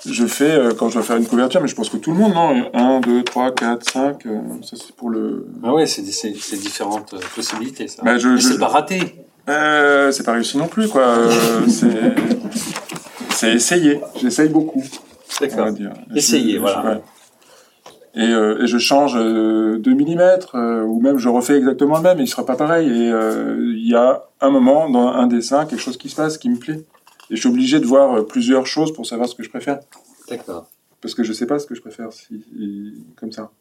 je fais euh, quand je dois faire une couverture, mais je pense que tout le monde, non? 1, 2, 3, 4, 5, ça c'est pour le. Ah ouais, c'est c'est- c'est différentes euh, possibilités, ça. Ben, je, Mais je- c'est pas raté. Euh, c'est pas réussi non plus, quoi. Euh, c'est. C'est essayer. J'essaye beaucoup. D'accord. Je- je- voilà. ouais. Et, euh, et je change euh, 2 mm, ou même je refais exactement le même, et il sera pas pareil. Et euh, il y a un moment dans un dessin, quelque chose qui se passe qui me plaît. Et je suis obligé de voir euh, plusieurs choses pour savoir ce que je préfère. D'accord. Parce que je sais pas ce que je préfère si, comme ça.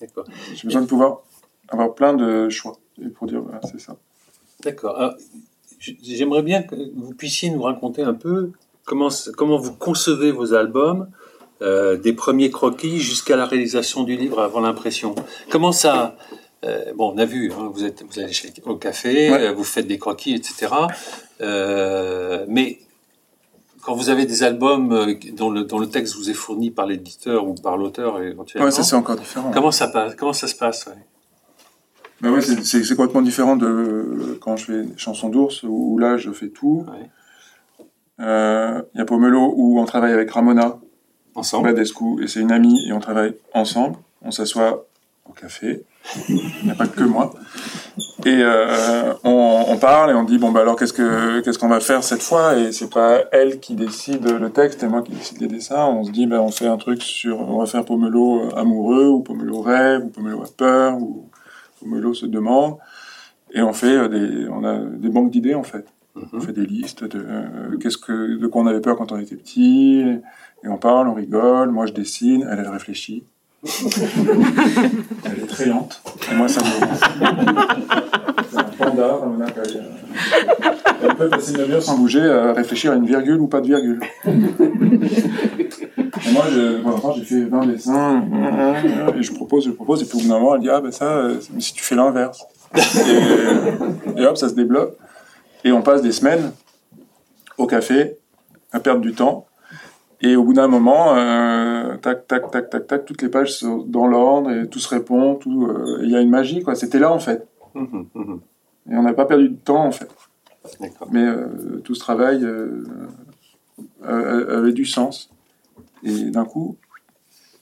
D'accord. J'ai besoin de pouvoir avoir plein de choix. Et pour dire, voilà, c'est ça. D'accord. J'aimerais bien que vous puissiez nous raconter un peu comment, comment vous concevez vos albums, euh, des premiers croquis jusqu'à la réalisation du livre avant l'impression. Comment ça, euh, bon, on a vu, hein, vous, êtes, vous allez chez, au café, Ouais. euh, vous faites des croquis, etc. Euh, mais quand vous avez des albums dont le, dont le texte vous est fourni par l'éditeur ou par l'auteur éventuellement, Ouais, ça c'est encore différent. comment, ça passe, comment ça se passe ouais? Ouais, c'est- complètement différent de quand je fais chansons d'ours où là je fais tout. Ouais. Euh, Il y a Pomelo où on travaille avec Ramona Ensemble Badescu et c'est une amie et on travaille ensemble. On s'assoit au café. Il n'y a pas que moi. Et euh, on, on parle et on dit bon bah alors qu'est-ce que qu'est-ce qu'on va faire cette fois? Et c'est pas elle qui décide le texte et moi qui décide les dessins. On se dit ben on fait un truc sur on va faire Pomelo amoureux ou Pomelo rêve ou Pomelo a peur ou Pomelo se demande et on fait euh, des on a des banques d'idées en fait. On Mhm. fait des listes de euh, qu'est-ce que de quoi on avait peur quand on était petit et on parle, on rigole. Moi je dessine, elle elle réfléchit. elle est très lente et moi ça me c'est un panda, elle, euh, elle peut passer une demi-heure sans bouger à réfléchir à une virgule ou pas de virgule. Et moi, je, j'ai fait 20 dessins, et je propose, je propose, et puis au bout d'un moment, elle dit, ah ben ça, euh, mais si tu fais l'inverse. et, et hop, ça se débloque. Et on passe des semaines au café, à perdre du temps. Et au bout d'un moment, euh, tac, tac, tac, tac, tac, toutes les pages sont dans l'ordre, et tout se répond, tout, euh, il y a une magie, quoi. C'était là, en fait. Mhm, mhm. Et on n'a pas perdu de temps, en fait. Mais euh, tout ce travail avait du sens. Et d'un coup,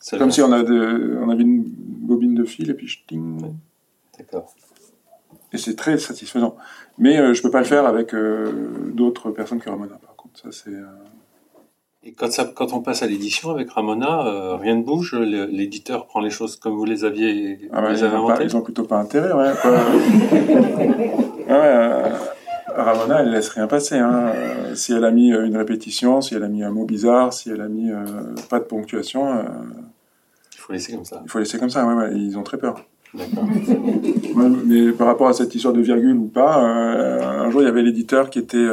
c'est comme si on, a de- on avait une bobine de fil et puis je ting. D'accord. Et c'est très satisfaisant. Mais je peux pas le faire avec d'autres personnes que Ramona, par contre. Ça, c'est. Et quand, ça, quand on passe à l'édition avec Ramona, euh, rien ne bouge, l'éditeur prend les choses comme vous les aviez, Ah bah, les ils, ont pas- inventées ils ont plutôt pas intérêt, ouais. Ouais, euh, Ramona, elle laisse rien passer. Hein. Euh, Si elle a mis euh, une répétition, si elle a mis un mot bizarre, si elle a mis pas de ponctuation, Il faut laisser comme ça. il faut laisser comme ça. Ouais, ouais, ils ont très peur. D'accord. Ouais, mais par rapport à cette histoire de virgule ou pas, un jour il y avait l'éditeur qui était,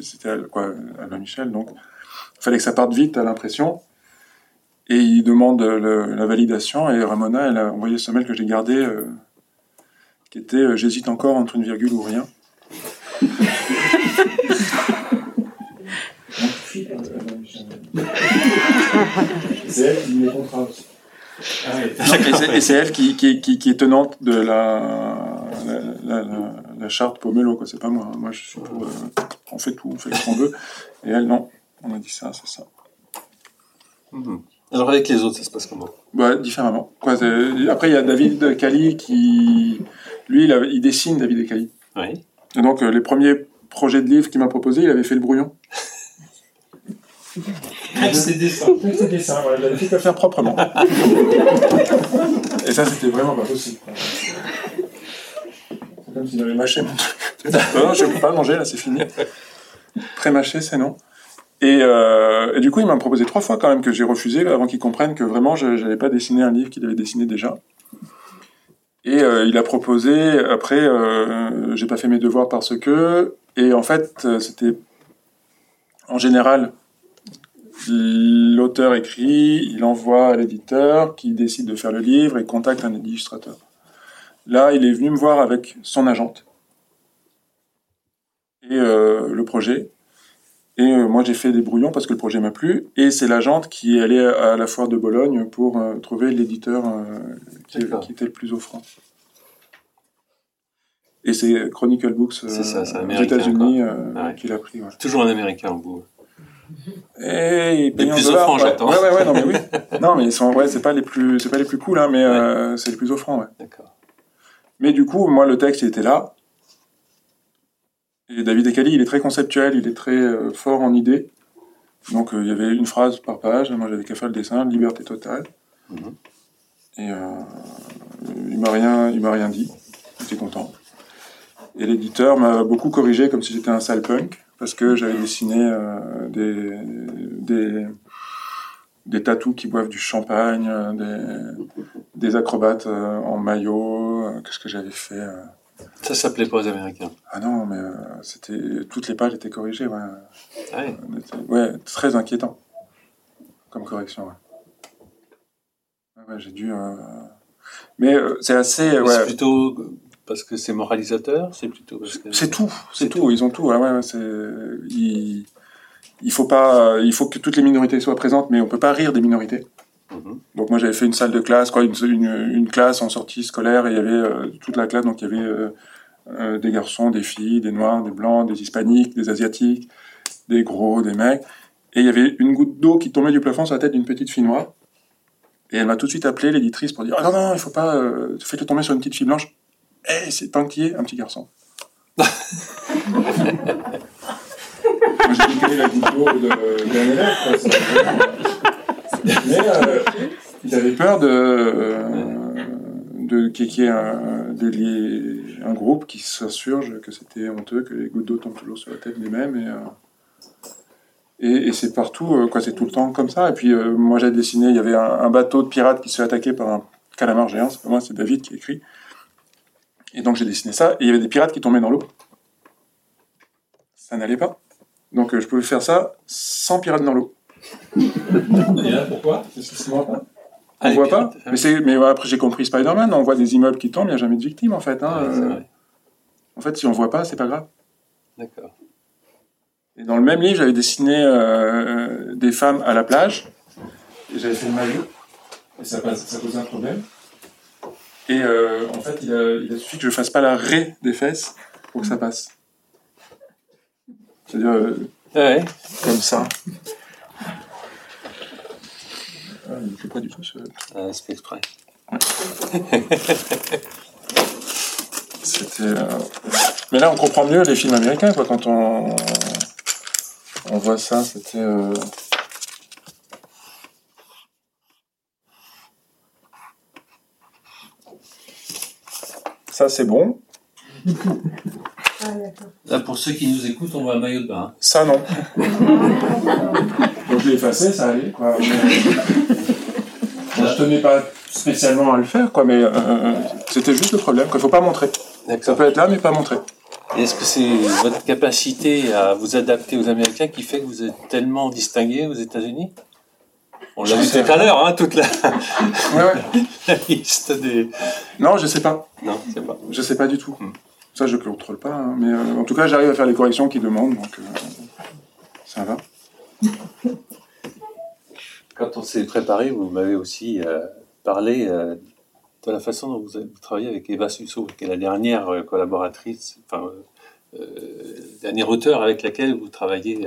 c'était quoi, Alain Michel, donc fallait que ça parte vite à l'impression, et il demande le- la validation, et Ramona, elle a envoyé ce mail que j'ai gardé, euh, qui était euh, j'hésite encore entre une virgule ou rien. C'est elle qui les contrats aussi. et c'est- et c'est elle qui, qui, qui, qui est tenante de la, la, la, la- la charte Pomelo, quoi. C'est pas moi. hein. Moi, je suis pour. euh, on fait tout, on fait ce qu'on veut. Et elle, non. On a dit ça, c'est ça. Mhm. Alors avec les autres, ça se passe comment? Ouais, différemment. Quoi, après, il y a David Cali qui. Lui, il, a- il dessine David Cali. Oui. Et donc, euh, les premiers projets de livres qu'il m'a proposé, il avait fait le brouillon. C'est dessin. C'est dessin, voilà, il avait fait le faire proprement. Et ça, c'était vraiment pas possible. C'est comme s'il avait mâché mon truc. non, non, je ne peux pas manger, là, c'est fini. Pré-mâché, c'est non. Et, euh, et du coup, il m'a proposé trois fois quand même que j'ai refusé avant qu'il comprenne que vraiment, je n'allais pas dessiner un livre qu'il avait dessiné déjà. Et euh, il a proposé, après, euh, j'ai pas fait mes devoirs parce que, et en fait, euh, c'était en général, l'auteur écrit, il envoie à l'éditeur qui décide de faire le livre et contacte un illustrateur. Là, il est venu me voir avec son agente et le projet. Et euh, moi, j'ai fait des brouillons parce que le projet m'a plu. Et c'est l'agente qui est allée à la foire de Bologne pour euh, trouver l'éditeur euh, qui, était le plus offrant. Et c'est Chronicle Books ça, aux États-Unis ouais. qui l'a pris. ouais. Toujours un Américain au bout. Et en plus offrants, j'entends. Ouais, ouais, ouais, non, mais oui. non, mais ils sont, ouais, c'est pas les plus, c'est pas les plus cool, hein, mais euh, c'est les plus offrants, ouais. D'accord. Mais du coup, moi, le texte, il était là. Et David Ekali, il est très conceptuel, il est très euh, fort en idées. Donc, euh, il y avait une phrase par page. Moi, j'avais qu'à faire le dessin, liberté totale. Mhm. Et euh, il m'a rien, il m'a rien dit. J'étais content. Et l'éditeur m'a beaucoup corrigé comme si j'étais un sale punk, parce que j'avais dessiné euh, des, des, des tatous qui boivent du champagne, des, des acrobates euh, en maillot. Qu'est-ce que j'avais fait Ça, ça plaît pas aux Américains. Ah non, mais euh, c'était toutes les pages étaient corrigées. Ouais, Ah ouais. Était- ouais très inquiétant comme correction. Ouais. J'ai dû. euh, Mais euh, c'est assez. C'est plutôt parce que c'est moralisateur, c'est plutôt parce que... c'est tout, c'est tout. Ils ont tout. Ouais, ouais, ouais, c'est. Il, il faut pas. Il faut que toutes les minorités soient présentes, mais on peut pas rire des minorités. Mhm. Donc moi j'avais fait une salle de classe, quoi, une, une, une classe en sortie scolaire et il y avait euh, toute la classe, donc il y avait euh, euh, des garçons, des filles, des noirs, des blancs, des hispaniques, des asiatiques, des gros, des mecs. Et il y avait une goutte d'eau qui tombait du plafond sur la tête d'une petite fille noire. Et elle m'a tout de suite appelé, l'éditrice, pour dire Ah non, non, il faut pas, faites-le tomber sur une petite fille blanche. Eh, c'est tant qu'il y est, un petit garçon. J'ai la goutte d'eau de- c'est- Mais euh, ils peur de, euh, qu'il y ait un, groupe qui s'insurge que c'était honteux, que les gouttes d'eau tombent toujours sur la tête des mêmes. Et, euh, c'est partout, euh, quoi, c'est tout le temps comme ça. Et puis euh, moi j'ai dessiné, il y avait un, un bateau de pirates qui se fait attaquer par un calamar géant, c'est pas moi, c'est David qui écrit. Et donc j'ai dessiné ça, et il y avait des pirates qui tombaient dans l'eau. Ça n'allait pas. Donc je pouvais faire ça sans pirates dans l'eau. Et là, pourquoi? Qu'est-ce que c'est moi pas? Ah, On les voit pas? Mais, c'est, mais ouais, après j'ai compris Spider-Man, on voit des immeubles qui tombent, il n'y a jamais de victime en fait. hein, Ouais, euh, vrai. en fait, si on voit pas, c'est pas grave. D'accord. Et dans le même livre, j'avais dessiné euh, des femmes à la plage. Et j'avais fait le maillot. Et ça, passe- ça posait un problème? Et euh, en fait, il a, il a suffi que je fasse pas la raie des fesses pour que ça passe. C'est-à-dire euh, Ouais. comme ça. Fait pas du tout ce... Ah, c'est fait exprès. C'était. euh, Mais là, on comprend mieux les films américains, quoi, quand on, on voit ça. C'était. euh, Ça, c'est bon. Là, pour ceux qui nous écoutent, on voit un maillot de bain. Ça, non. Donc, je l'ai effacé, ça allait, quoi. Je tenais pas spécialement à le faire, quoi, mais euh, c'était juste le problème, qu'il faut pas montrer. Ça peut être là, mais pas montrer. Est-ce que c'est votre capacité à vous adapter aux Américains qui fait que vous êtes tellement distingué aux États-Unis? On l'a Je vu sais tout à l'heure, hein, toute la, Ouais, ouais. la liste des. Non, je sais pas. Non, c'est pas. Je sais pas du tout. Hmm. Ça, je contrôle pas. hein, Mais euh, en tout cas, j'arrive à faire les corrections qu'ils demandent, donc euh, ça va. Quand on s'est préparé, vous m'avez aussi euh, parlé euh, de la façon dont vous, avez, vous travaillez avec Eva Susso, qui est la dernière euh, collaboratrice, enfin, dernière auteure avec laquelle vous travaillez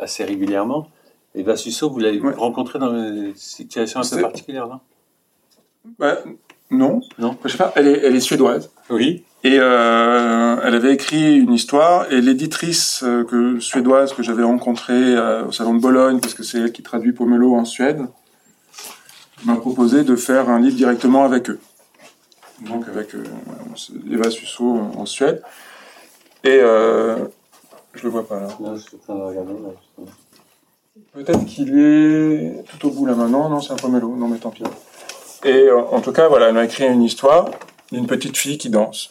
assez régulièrement. Eva Susso, vous l'avez Ouais. rencontrée dans une situation un peu C'est- particulière, non? Bah, non. Non? Je sais pas. Elle est, elle est suédoise. Oui. Et euh, elle avait écrit une histoire, et l'éditrice euh, que, suédoise que j'avais rencontrée euh, au salon de Bologne, parce que c'est elle qui traduit Pomelo en Suède, m'a proposé de faire un livre directement avec eux. Donc avec Eva Susso en Suède. Et je le vois pas là. Peut-être qu'il est tout au bout là maintenant. Non, c'est un pomelo. Non, mais tant pis. Et en tout cas, voilà, elle m'a écrit une histoire d'une petite fille qui danse,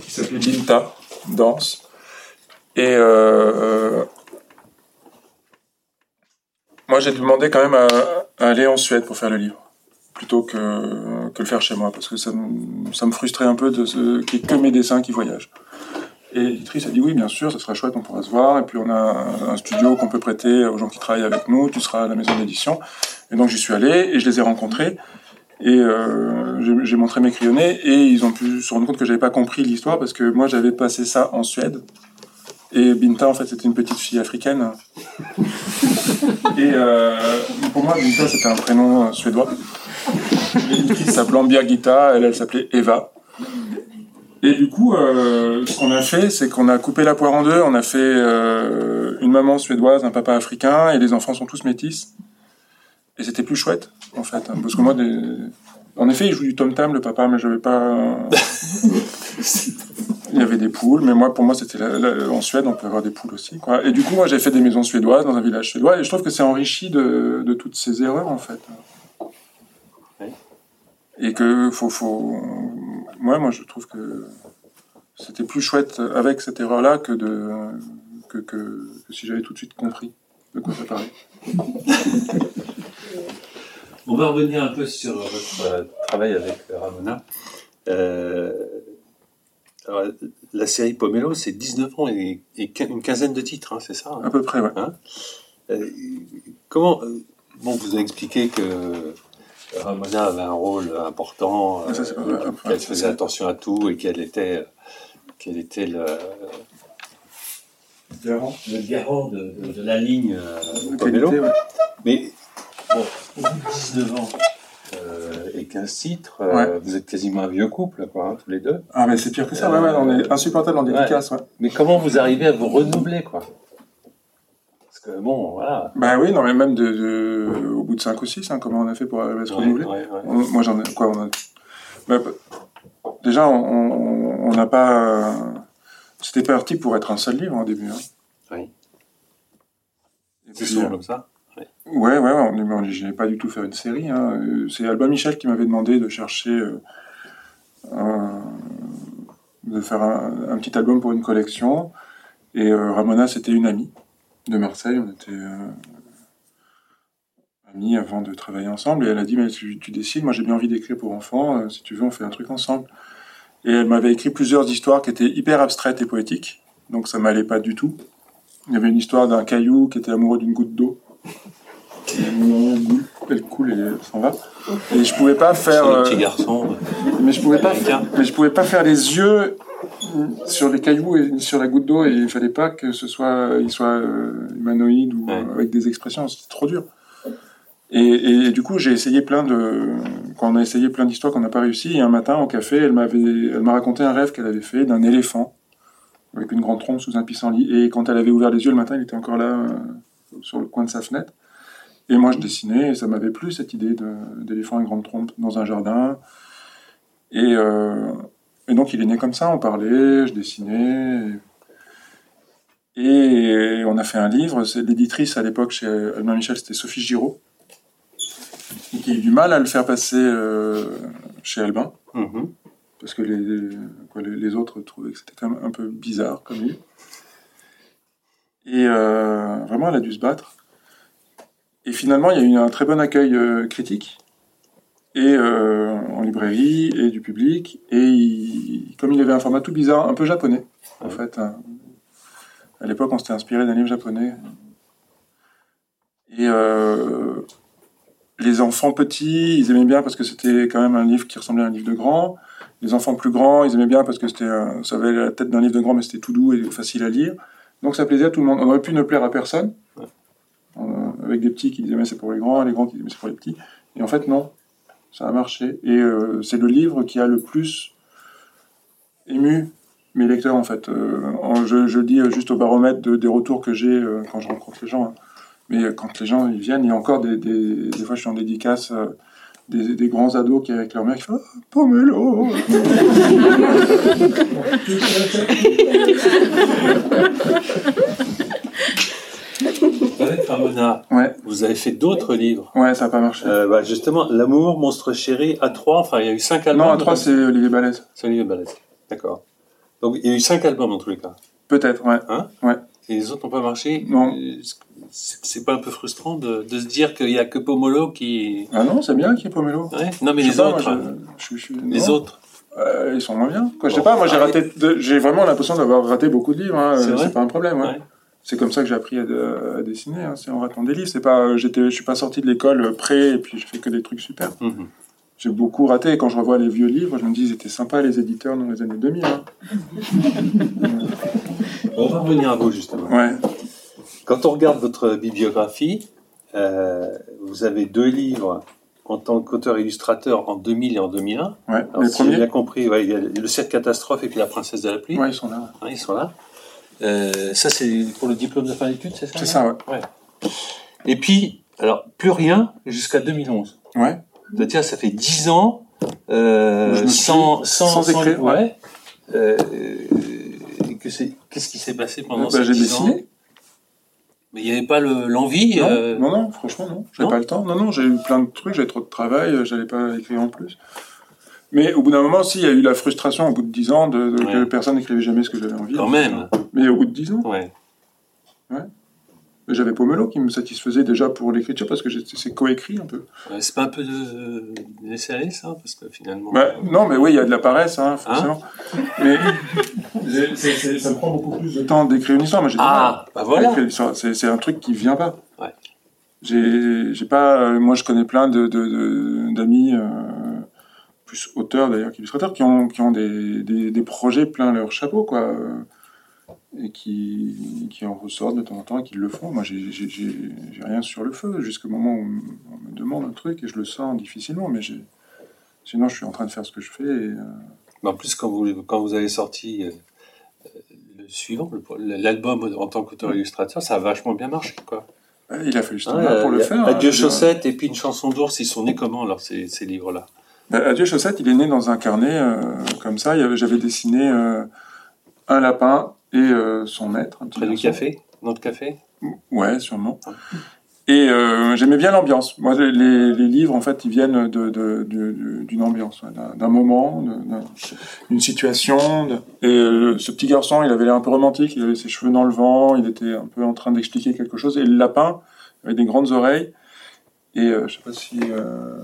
qui s'appelait Binta, danse. Et euh, moi, j'ai demandé quand même à, aller en Suède pour faire le livre, plutôt que, que le faire chez moi, parce que ça me, ça me frustrait un peu de ce, qu'il n'y que mes dessins qui voyagent. Et l'éditrice a dit oui, bien sûr, ça sera chouette, on pourra se voir. Et puis on a un studio qu'on peut prêter aux gens qui travaillent avec nous. Tu seras à la maison d'édition. Et donc j'y suis allé et je les ai rencontrés. Et euh, j'ai- montré mes crayonnés et ils ont pu se rendre compte que j'avais pas compris l'histoire parce que moi j'avais passé ça en Suède. Et Binta en fait c'était une petite fille africaine. Et euh, pour moi Binta c'était un prénom euh, suédois. L'éditrice s'appelait Birgitta, elle elle s'appelait Eva. Et du coup, euh, ce qu'on a fait, c'est qu'on a coupé la poire en deux. On a fait euh, une maman suédoise, un papa africain, et les enfants sont tous métis. Et c'était plus chouette, en fait. hein, parce que moi, des... en effet, il joue du tom-tam, le papa, mais j'avais pas... il y avait des poules, mais moi, pour moi, c'était la- la- en Suède, on peut avoir des poules aussi. Quoi. Et du coup, moi, j'ai fait des maisons suédoises dans un village suédois, et je trouve que c'est enrichi de, de toutes ces erreurs, en fait. Et que faut, faut... Moi, moi, je trouve que c'était plus chouette avec cette erreur-là que, de... que, que, que si j'avais tout de suite compris de quoi ça parlait. On va revenir un peu sur votre euh, travail avec Ramona. Euh, alors, la série Pomelo, c'est 19 ans et, une quinzaine de titres, hein, c'est ça hein À peu près, ouais. Euh, Comment euh, Bon, vous avez expliqué que Ramona avait un rôle important, Ah, euh, qu'elle faisait attention à tout et qu'elle était, qu'elle était le, Garant. le garant de, de- de la ligne euh, De Pomelo. ouais. Mais bon, au bout de 19 ans euh, et 15 titres, euh, vous êtes quasiment un vieux couple, quoi, hein, tous les deux. Ah, mais c'est pire que ça, ouais, ouais, on est insupportable en dédicace, ouais. Mais comment vous arrivez à vous renouveler, quoi? Parce que bon, voilà. Bah oui, non, mais même de, de- au bout de 5 ou 6, hein, comment on a fait pour arriver à se renouveler. On- Moi, j'en ai. Quoi on a... Bah, Déjà, on n'a pas. C'était parti pour être un seul livre au début. Hein. Oui. C'est souvent euh, comme ça. Ouais, ouais, on n'ai pas du tout faire une série. Hein. Euh, C'est Albin Michel qui m'avait demandé de chercher. euh, un- de faire un, petit album pour une collection. Et euh, Ramona, c'était une amie de Marseille. On était amis avant de travailler ensemble. Et elle a dit Mais tu, tu décides, moi j'ai bien envie d'écrire pour enfants. si tu veux, on fait un truc ensemble. Et elle m'avait écrit plusieurs histoires qui étaient hyper abstraites et poétiques. Donc ça m'allait pas du tout. Il y avait une histoire d'un caillou qui était amoureux d'une goutte d'eau. Elle coule et s'en va. Et je pouvais pas faire. euh, petit garçon. mais je pouvais pas, mais je pouvais pas faire les yeux sur les cailloux et sur la goutte d'eau et il fallait pas que ce soit, il soit euh, humanoïde ou Ouais. avec des expressions, c'était trop dur. Et, et du coup, j'ai essayé plein de, quand on a essayé plein d'histoires qu'on n'a pas réussi, et un matin au café, elle m'avait, elle m'a raconté un rêve qu'elle avait fait d'un éléphant avec une grande trompe sous un pissenlit. Et quand elle avait ouvert les yeux le matin, il était encore là euh, sur le coin de sa fenêtre. Et moi, je dessinais, et ça m'avait plu cette idée d'éléphant à grande trompe dans un jardin. Et, euh, et donc, il est né comme ça, on parlait, je dessinais. Et, et on a fait un livre. L'éditrice à l'époque chez Albin Michel, c'était Sophie Giraud, qui a eu du mal à le faire passer euh, chez Albin, Mhm. parce que les, quoi, les, les autres trouvaient que c'était quand même un peu bizarre comme livre. Et euh, vraiment, elle a dû se battre. Et finalement, il y a eu un très bon accueil euh, critique, et euh, en librairie, et du public. Et il- comme il avait un format tout bizarre, un peu japonais, en fait. hein. À l'époque, on s'était inspiré d'un livre japonais. Et euh, les enfants petits, ils aimaient bien parce que c'était quand même un livre qui ressemblait à un livre de grand. Les enfants plus grands, ils aimaient bien parce que c'était, ça avait la tête d'un livre de grand, mais c'était tout doux et facile à lire. Donc ça plaisait à tout le monde. On aurait pu ne plaire à personne, Euh, avec des petits qui disaient mais c'est pour les grands, les grands qui disaient mais c'est pour les petits. Et en fait non, ça a marché. Et euh, c'est le livre qui a le plus ému mes lecteurs en fait. Euh, je, je dis juste au baromètre de- des retours que j'ai euh, quand je rencontre les gens. hein. Mais quand les gens ils viennent, il y a encore des, fois je suis en dédicace. des, des grands ados qui avec leur mère qui font ah, Pomelo Ouais, vous avez fait d'autres livres. ouais, ça n'a pas marché. Euh, bah, justement, L'amour, Monstre Chéri, à trois, enfin, il y a eu cinq albums. non, à 3, c'est Olivier Balèze. C'est Olivier Balèze. D'accord. Donc, il y a eu cinq albums dans tous les cas. Peut-être, ouais. Et les autres n'ont pas marché? Non. C'est pas un peu frustrant de, de se dire qu'il y a que Pomolo qui. Ah non, c'est bien qu'il y ait Pomelo. Ouais. Non, mais les pas, autres. moi, hein. je- je- je- Les autres. Euh, ils sont moins bien. Quoi, je sais Bon, pas, moi j'ai arrête. raté, j'ai vraiment l'impression d'avoir raté beaucoup de livres. hein, C'est euh, C'est pas un problème. ouais. Ouais. C'est comme ça que j'ai appris à, de- à dessiner. hein, c'est en ratant des livres. C'est pas, euh, j'étais, je suis pas sorti de l'école euh, prêt et puis je fais que des trucs super. Mhm. J'ai beaucoup raté. Et quand je revois les vieux livres, je me dis ils étaient sympas les éditeurs dans les années 2000. hein. On va revenir à vous, justement. Ouais. Quand on regarde votre bibliographie, euh, vous avez deux livres en tant qu'auteur-illustrateur en 2000 et en 2001. Ouais. Alors, les si j'ai bien compris, ouais, il y a le 7 catastrophes et puis la princesse de la pluie. Ouais, ils sont là. Ils sont là. Euh, ça, c'est pour le diplôme de fin d'études, c'est ça C'est ça, ouais. Et puis, alors, plus rien jusqu'à 2011. Ouais. C'est-à-dire, ça fait 10 ans euh, sans, sans, sans écrire, ouais. Euh, que c'est- Qu'est-ce qui s'est passé pendant Bah, ces j'ai 10 ans dessiné. Mais il n'y avait pas le- l'envie Non, euh, non, non, franchement, non. J'avais pas le temps. Non, non, j'ai eu plein de trucs, j'avais trop de travail, j'allais pas écrire en plus. Mais au bout d'un moment aussi, il y a eu la frustration au bout de 10 ans de, de- Ouais. que personne n'écrivait jamais ce que j'avais envie. Quand même. Mais au bout de 10 ans, Ouais. Ouais. Mais J'avais Pomelo qui me satisfaisait déjà pour l'écriture parce que c'est coécrit un peu. Ouais, C'est pas un peu de laisser aller ça Parce que finalement. Bah, non, mais oui, il y a de la paresse, hein, forcément. mais c'est- c'est- ça me prend beaucoup plus de temps d'écrire une histoire. Moi, Ah, bah voilà. C'est un truc qui vient pas. Ouais. J'ai j'ai pas. euh, moi, je connais plein de de- de- d'amis, euh, plus auteurs d'ailleurs qu'illustrateurs, qui ont qui ont des, des, des projets plein leur chapeau, quoi. euh, Et qui, qui en ressortent de temps en temps et qui le font. Moi, j'ai rien sur le feu jusqu'au moment où on me demande un truc et je le sens difficilement. Mais sinon, je suis en train de faire ce que je fais. Et, euh, Mais en plus, quand vous, quand vous avez sorti euh, le suivant, l'album en tant qu'auteur-illustrateur, ça a vachement bien marché. Quoi. bah, il a fallu ce temps-là pour le faire. Hein, dire. chaussettes et puis une chanson d'ours, ils sont nés comment alors ces, ces livres-là? Bah, Adieu Chaussette, il est né dans un carnet euh, comme ça. J'avais dessiné euh, un lapin et euh, son maître. Un petit Près du café Notre café? Ouais, sûrement. Et euh, j'aimais bien l'ambiance. Moi, les, livres, en fait, ils viennent de- de- de- d'une ambiance, ouais, d'un moment, d'une situation. de- Et euh, ce petit garçon, il avait l'air un peu romantique. Il avait ses cheveux dans le vent. Il était un peu en train d'expliquer quelque chose. Et le lapin avait des grandes oreilles. Et euh, je sais pas si. euh,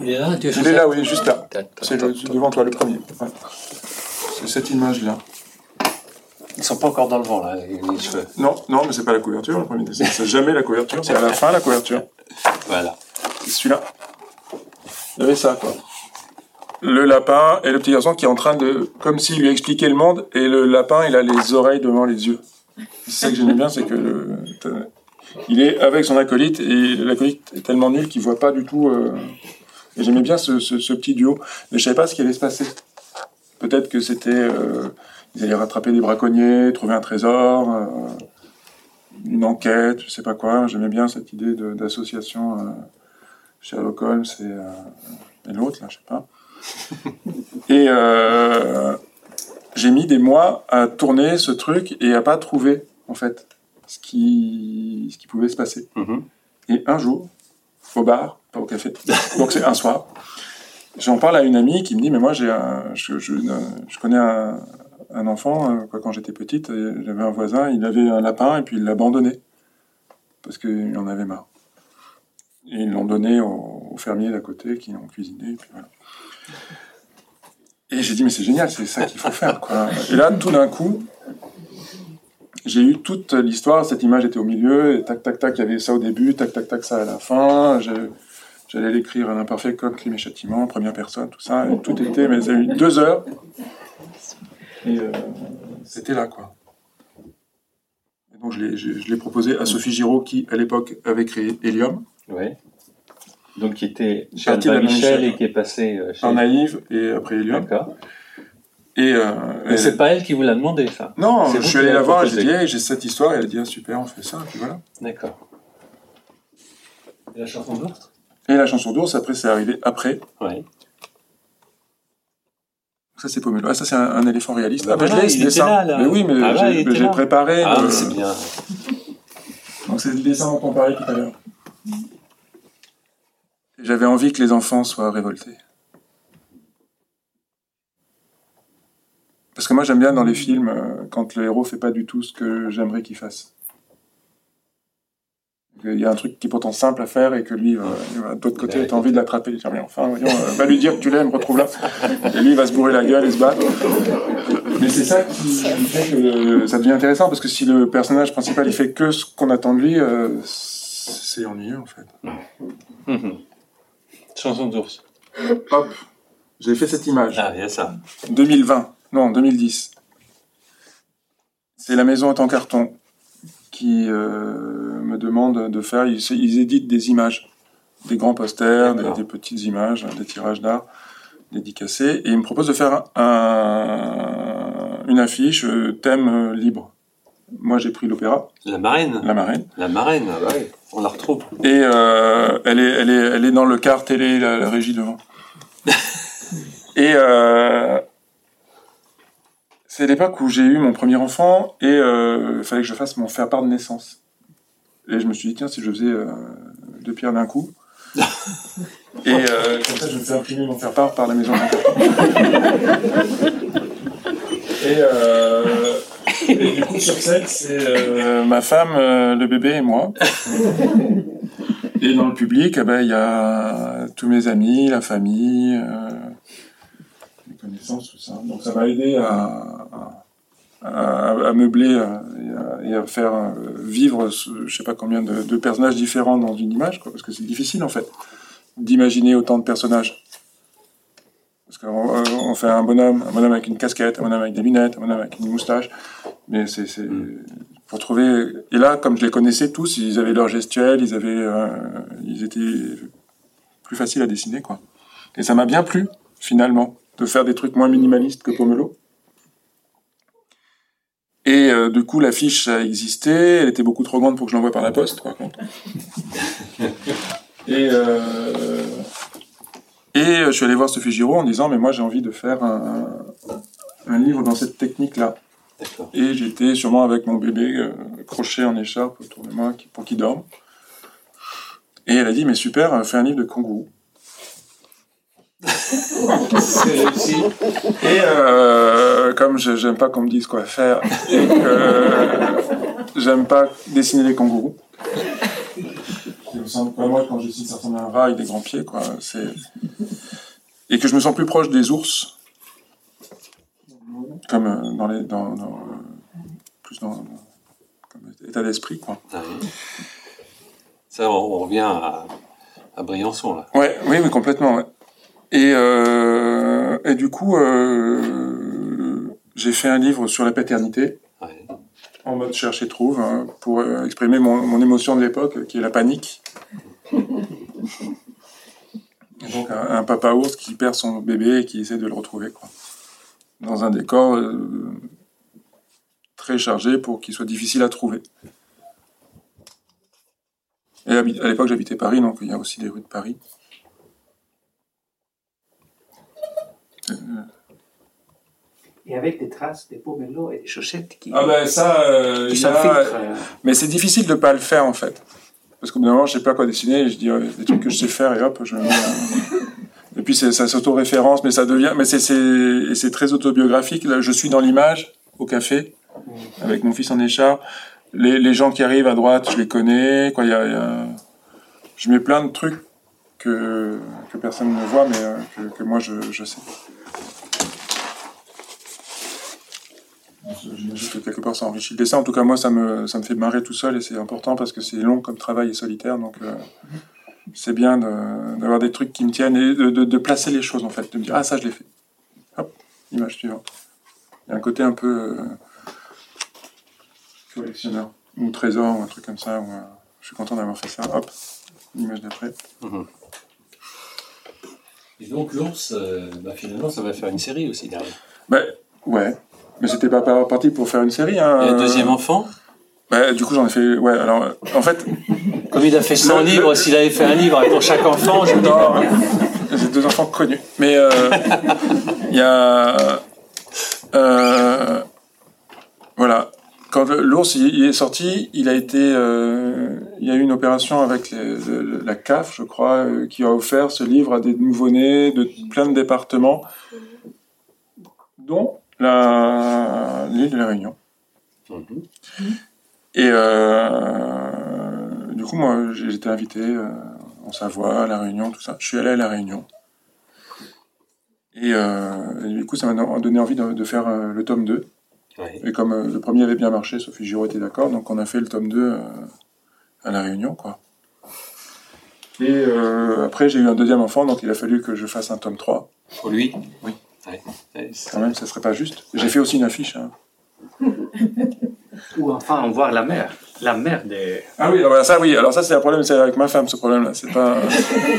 Il est là, Il est là, oui, juste là. C'est devant toi, le premier. Ouais. C'est cette image-là. Ils sont pas encore dans le vent, là, les, les cheveux. Non, non, mais c'est pas la couverture, le premier dessin. C'est jamais la couverture, c'est à la fin la couverture. Voilà. C'est celui-là. Il y avait ça, quoi. Le lapin et le petit garçon qui est en train de. Comme s'il lui expliquait le monde, et le lapin, il a les oreilles devant les yeux. C'est ça que j'aimais bien, c'est que le. Il est avec son acolyte, et l'acolyte est tellement nul qu'il voit pas du tout. euh, Et j'aimais bien ce, ce- ce petit duo, mais je savais pas ce qui allait se passer. Peut-être que c'était. euh, Ils allaient rattraper des braconniers, trouver un trésor, euh, une enquête, je sais pas quoi. J'aimais bien cette idée d'association. euh, Sherlock Holmes et, euh, et l'autre, là, je sais pas. et euh, j'ai mis des mois à tourner ce truc et à pas trouver, en fait, ce qui, ce qui pouvait se passer. Mhm. Et un jour, au bar, au café, donc c'est un soir, j'en parle à une amie qui me dit, mais moi, j'ai je, je, connais un, enfant, euh, quand j'étais petite, et j'avais un voisin, il avait un lapin et puis il l'a abandonné parce qu'il en avait marre. Et ils l'ont donné au, au fermier d'à côté qui l'ont cuisiné. Et, voilà. et j'ai dit, mais c'est génial, c'est ça qu'il faut faire. Quoi. Et là, tout d'un coup, j'ai eu toute l'histoire. Cette image était au milieu, et tac, tac, tac, il y avait ça au début, tac, tac, tac, ça à la fin. J'allais l'écrire à l'imparfait comme crime et châtiment, première personne, tout ça. Et tout était, mais ça a eu deux heures. Et euh, c'était là, quoi. Et donc je l'ai- proposé à Sophie Giraud, qui à l'époque avait créé Helium. Oui. Donc, qui était chez Michel Michel. et qui est passé euh, chez. par Naïve et après Helium. D'accord. Et, euh, Mais c'est pas elle qui vous l'a demandé, ça. non, je suis allé la voir j'ai dit, hey, j'ai cette histoire. Et elle a dit, ah, super, on fait ça. Et puis voilà. D'accord. Et la chanson d'ours? Et la chanson d'ours, après, c'est arrivé après. Oui. Ça, c'est Pomelo. Ah, ça, c'est un, un éléphant réaliste. Bah ah, voilà, je l'ai, ce dessin. là, là. Mais oui, mais Ah, j'ai, préparé. Ah, mais c'est bien. Donc, c'est le dessin dont on parlait tout à l'heure. J'avais envie que les enfants soient révoltés. Parce que moi, j'aime bien dans les films euh, quand le héros fait pas du tout ce que j'aimerais qu'il fasse. Il y a un truc qui est pourtant simple à faire et que lui, euh, de l'autre côté, t'as envie de l'attraper. Il dit, mais enfin, voyons, euh, va lui dire que tu l'aimes, retrouve-la. Et lui, il va se bourrer la gueule et se battre. Mais c'est ça qui fait que le- ça devient intéressant parce que si le personnage principal il fait que ce qu'on attend de lui, euh, c'est ennuyeux en fait. Mhm. Chanson d'ours. Hop, j'ai fait cette image. Ah, il y a ça. 2020, non 2010. C'est la maison est en carton qui euh, me demande de faire. Ils, ils éditent des images, des grands posters, des, petites images, des tirages d'art dédicacés, et ils me proposent de faire un- une affiche euh, thème euh, libre. Moi, j'ai pris l'opéra, La marraine. La Marraine. La marraine, ah bah oui. On la retrouve. Et euh, elle, est, elle, est, elle est dans le car télé, la, la régie devant. et euh, c'est l'époque où j'ai eu mon premier enfant et euh, il fallait que je fasse mon faire-part de naissance. Et je me suis dit, tiens, si je faisais euh, deux pierres d'un coup. et euh, comme ça, je me fais imprimer mon faire-part par la maison. et euh, Et du coup, sur scène, c'est euh, ma femme, le bébé et moi. Et dans le public, eh ben, il y a tous mes amis, la famille, connaissances, tout ça. Donc ça m'a aidé à, à, à meubler euh, et à, et à faire euh, vivre, ce- je sais pas combien de, de personnages différents dans une image, quoi, parce que c'est difficile en fait d'imaginer autant de personnages. Parce qu'on euh, fait un bonhomme, un bonhomme avec une casquette, un bonhomme avec des lunettes, un bonhomme avec une moustache, mais c'est c'est pour trouver. Et là, comme je les connaissais tous, ils avaient leur gestuelle, ils avaient, euh, ils étaient plus faciles à dessiner, quoi. Et ça m'a bien plu finalement de faire des trucs moins minimalistes que Pomelo. Et euh, du coup, l'affiche a existé, elle était beaucoup trop grande pour que je l'envoie par la poste, par contre. et euh, et je suis allé voir Sophie Giraud en disant, mais moi j'ai envie de faire un, un livre dans cette technique-là. Et j'étais sûrement avec mon bébé euh, accroché en écharpe autour de moi pour qu'il dorme. Et elle a dit, mais super, euh, fais un livre de kangourou. C'est réussi. Et euh, comme je j'aime pas qu'on me dise quoi faire, et que j'aime pas dessiner les kangourous. Moi quand je dessine ça ressemble à un rat avec des grands pieds, quoi. Et que je me sens plus proche des ours, comme euh, dans les dans, dans, euh, plus dans, comme état d'esprit, quoi. Ah. Ça, on, on revient à, à Briançon, là. Ouais, oui, mais complètement, ouais. Et, euh, et du coup, euh, j'ai fait un livre sur la paternité, Ouais. en mode cherche et trouve, hein, pour euh, exprimer mon, mon émotion de l'époque, qui est la panique. Et donc, un, un papa ours qui perd son bébé et qui essaie de le retrouver, quoi. Dans un décor euh, très chargé pour qu'il soit difficile à trouver. Et à l'époque, j'habitais Paris, donc il y a aussi des rues de Paris. Et avec des traces des pomelos et des chaussettes qui, Ah ben ça, euh, qui il y a- s'infiltrent. mais c'est difficile de pas le faire en fait. Parce qu'au bout d'un moment, je sais pas quoi dessiner, et je dis euh, des trucs que je sais faire et hop, je mets, Et puis ça s'auto-référence, mais ça devient, mais c'est très autobiographique. Là, je suis dans l'image au café avec mon fils en écharpe. Les, les gens qui arrivent à droite, je les connais. Quoi, y a, y a- je mets plein de trucs que que personne ne voit, mais euh, que, que moi je, je sais. J'imagine que quelque part ça enrichit le dessin. En tout cas, moi, ça me, ça me fait marrer tout seul et c'est important parce que c'est long comme travail et solitaire. Donc, euh, c'est bien de- d'avoir des trucs qui me tiennent et de, de- de placer les choses en fait. De me dire, ah, ça, je l'ai fait. Hop, image suivante. Il y a un côté un peu euh, collectionneur ou trésor ou un truc comme ça. Où, euh, je suis content d'avoir fait ça. Hop, l'image d'après. Et donc, l'ours, euh, bah, finalement, ça va faire une série aussi derrière. Ben, ouais. Mais c'était pas pas parti pour faire une série. Hein. Et un deuxième enfant? Ben, du coup, j'en ai fait. Ouais, alors, euh, en fait, Comme il a fait 100 Le- le- livres, s'il avait fait un livre pour chaque enfant, je me dis Non, pas. j'ai deux enfants connus. Mais euh, il y a. euh, voilà. Quand l'ours il, est sorti, il a été. euh, il y a eu une opération avec les- le- la CAF, je crois, euh, qui a offert ce livre à des nouveau-nés de plein de départements, dont l'île de la Réunion. Et euh, du coup, moi, j'ai été invité euh, en Savoie, à La Réunion, tout ça. Je suis allé à La Réunion. Et, euh, et du coup, ça m'a don- donné envie de, de faire le tome 2. Ouais. Et comme le premier avait bien marché, Sophie Giraud était d'accord, donc on a fait le tome 2 euh, à La Réunion, quoi. Et après, j'ai eu un deuxième enfant, donc il a fallu que je fasse un tome 3. Pour lui? Oui. Quand même, ça serait pas juste. J'ai fait aussi une affiche. hein. Ou enfin voir la mer. La mer des. Ah oui, alors ça oui. Alors ça c'est un problème, c'est avec ma femme ce problème-là. C'est pas.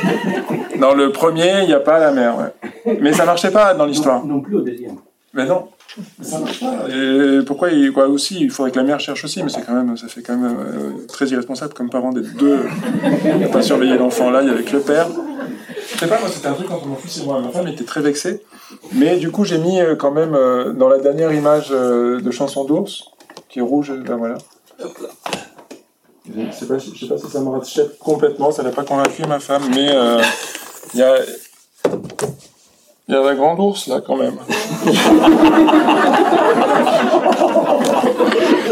dans le premier, il n'y a pas la mer, ouais. Mais ça marchait pas dans l'histoire. Non, non plus au deuxième. Mais non, ça marche pas. Et pourquoi il, quoi aussi, il faudrait que la mère cherche aussi, mais c'est quand même, ça fait quand même euh, très irresponsable comme parent d'être deux, à pas surveiller l'enfant là, il y avec le père. Je sais pas, moi c'était un truc entre mon fils et moi. Ma femme était très vexée, mais du coup j'ai mis euh, quand même euh, dans la dernière image euh, de chanson d'ours, qui est rouge, ben voilà. Je sais pas, je sais pas si ça me rachète complètement, ça n'a pas convaincu ma femme, mais il y a. Il y a un grand ours là quand même.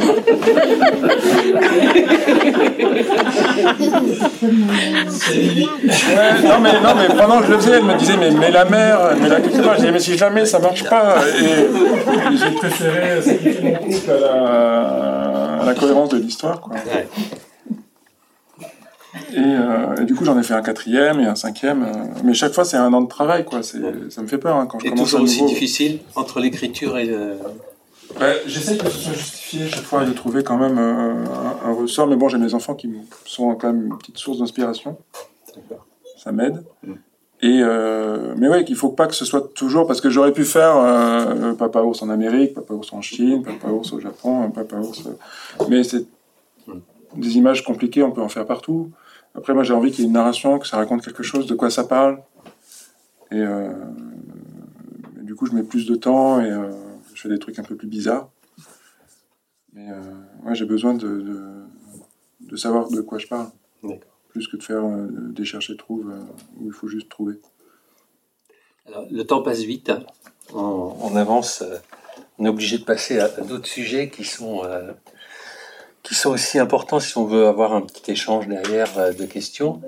Non, mais, non, mais pendant que je le faisais, elle me disait, mais, mais la mère, mais la Je disais, mais si jamais ça marche pas. Et, et j'ai préféré sacrifier mon couple à la, à la cohérence de l'histoire, quoi. Et, euh, et du coup, j'en ai fait un quatrième et un cinquième. euh, mais chaque fois, c'est un an de travail, quoi. C'est, ça me fait peur hein, quand je Et commence à toujours aussi nouveau. difficile entre l'écriture et le... Ouais, J'essaie que ce soit justifié chaque fois et de trouver quand même euh, un, un ressort. Mais bon, j'ai mes enfants qui sont quand même une petite source d'inspiration. Ça m'aide. Mm. Et euh, mais ouais, qu'il faut pas que ce soit toujours parce que j'aurais pu faire euh, Papa ours en Amérique, Papa ours en Chine, Papa ours au Japon, Papa ours. euh, Mais c'est des images compliquées, on peut en faire partout. Après, moi, j'ai envie qu'il y ait une narration, que ça raconte quelque chose, de quoi ça parle. Et euh, du coup, je mets plus de temps et je fais des trucs un peu plus bizarres. Mais euh, ouais, j'ai besoin de, de, de savoir de quoi je parle. D'accord. Plus que de faire euh, des chercher-trouve euh, où il faut juste trouver. Alors, le temps passe vite, hein. on, on avance, euh, on est obligé de passer à, à d'autres sujets qui sont, euh, qui sont aussi importants si on veut avoir un petit échange derrière euh, de questions.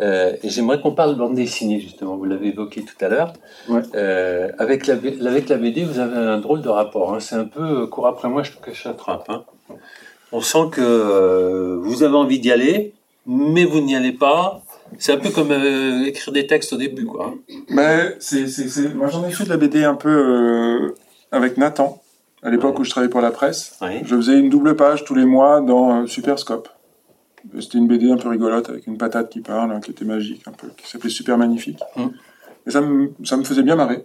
Euh, et j'aimerais qu'on parle de bande dessinée, justement, vous l'avez évoqué tout à l'heure. Ouais. Euh, avec, la, B- avec la BD, vous avez un drôle de rapport. hein. C'est un peu euh, court après moi, je que je attrape. Hein. On sent que euh, vous avez envie d'y aller, mais vous n'y allez pas. C'est un peu comme euh, écrire des textes au début, quoi. Mais c'est, c'est, c'est... Moi, j'en ai fait de la BD un peu euh, avec Nathan, à l'époque où je travaillais pour la presse. Ouais. Je faisais une double page tous les mois dans euh, Superscope. C'était une BD un peu rigolote avec une patate qui parle, hein, qui était magique, un peu, qui s'appelait Super Magnifique. Mm. Et ça me, ça me faisait bien marrer.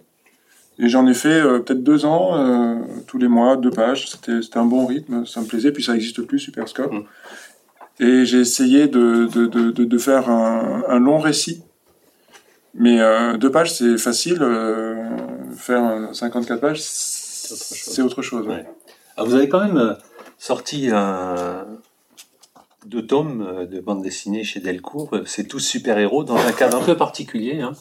Et j'en ai fait euh, peut-être deux ans, euh, tous les mois, deux pages. C'était, un bon rythme, ça me plaisait. Puis ça n'existe plus, Superscope. Mm. Et j'ai essayé de, de, de, de, de faire un, un long récit. Mais euh, deux pages, c'est facile. faire euh, 54 pages, autre chose. c'est autre chose. ouais. Ouais. Ah, vous avez quand même euh, sorti un deux tomes euh, de bande dessinée chez Delcourt. Euh, C'est tous super-héros dans un cadre un peu particulier, hein,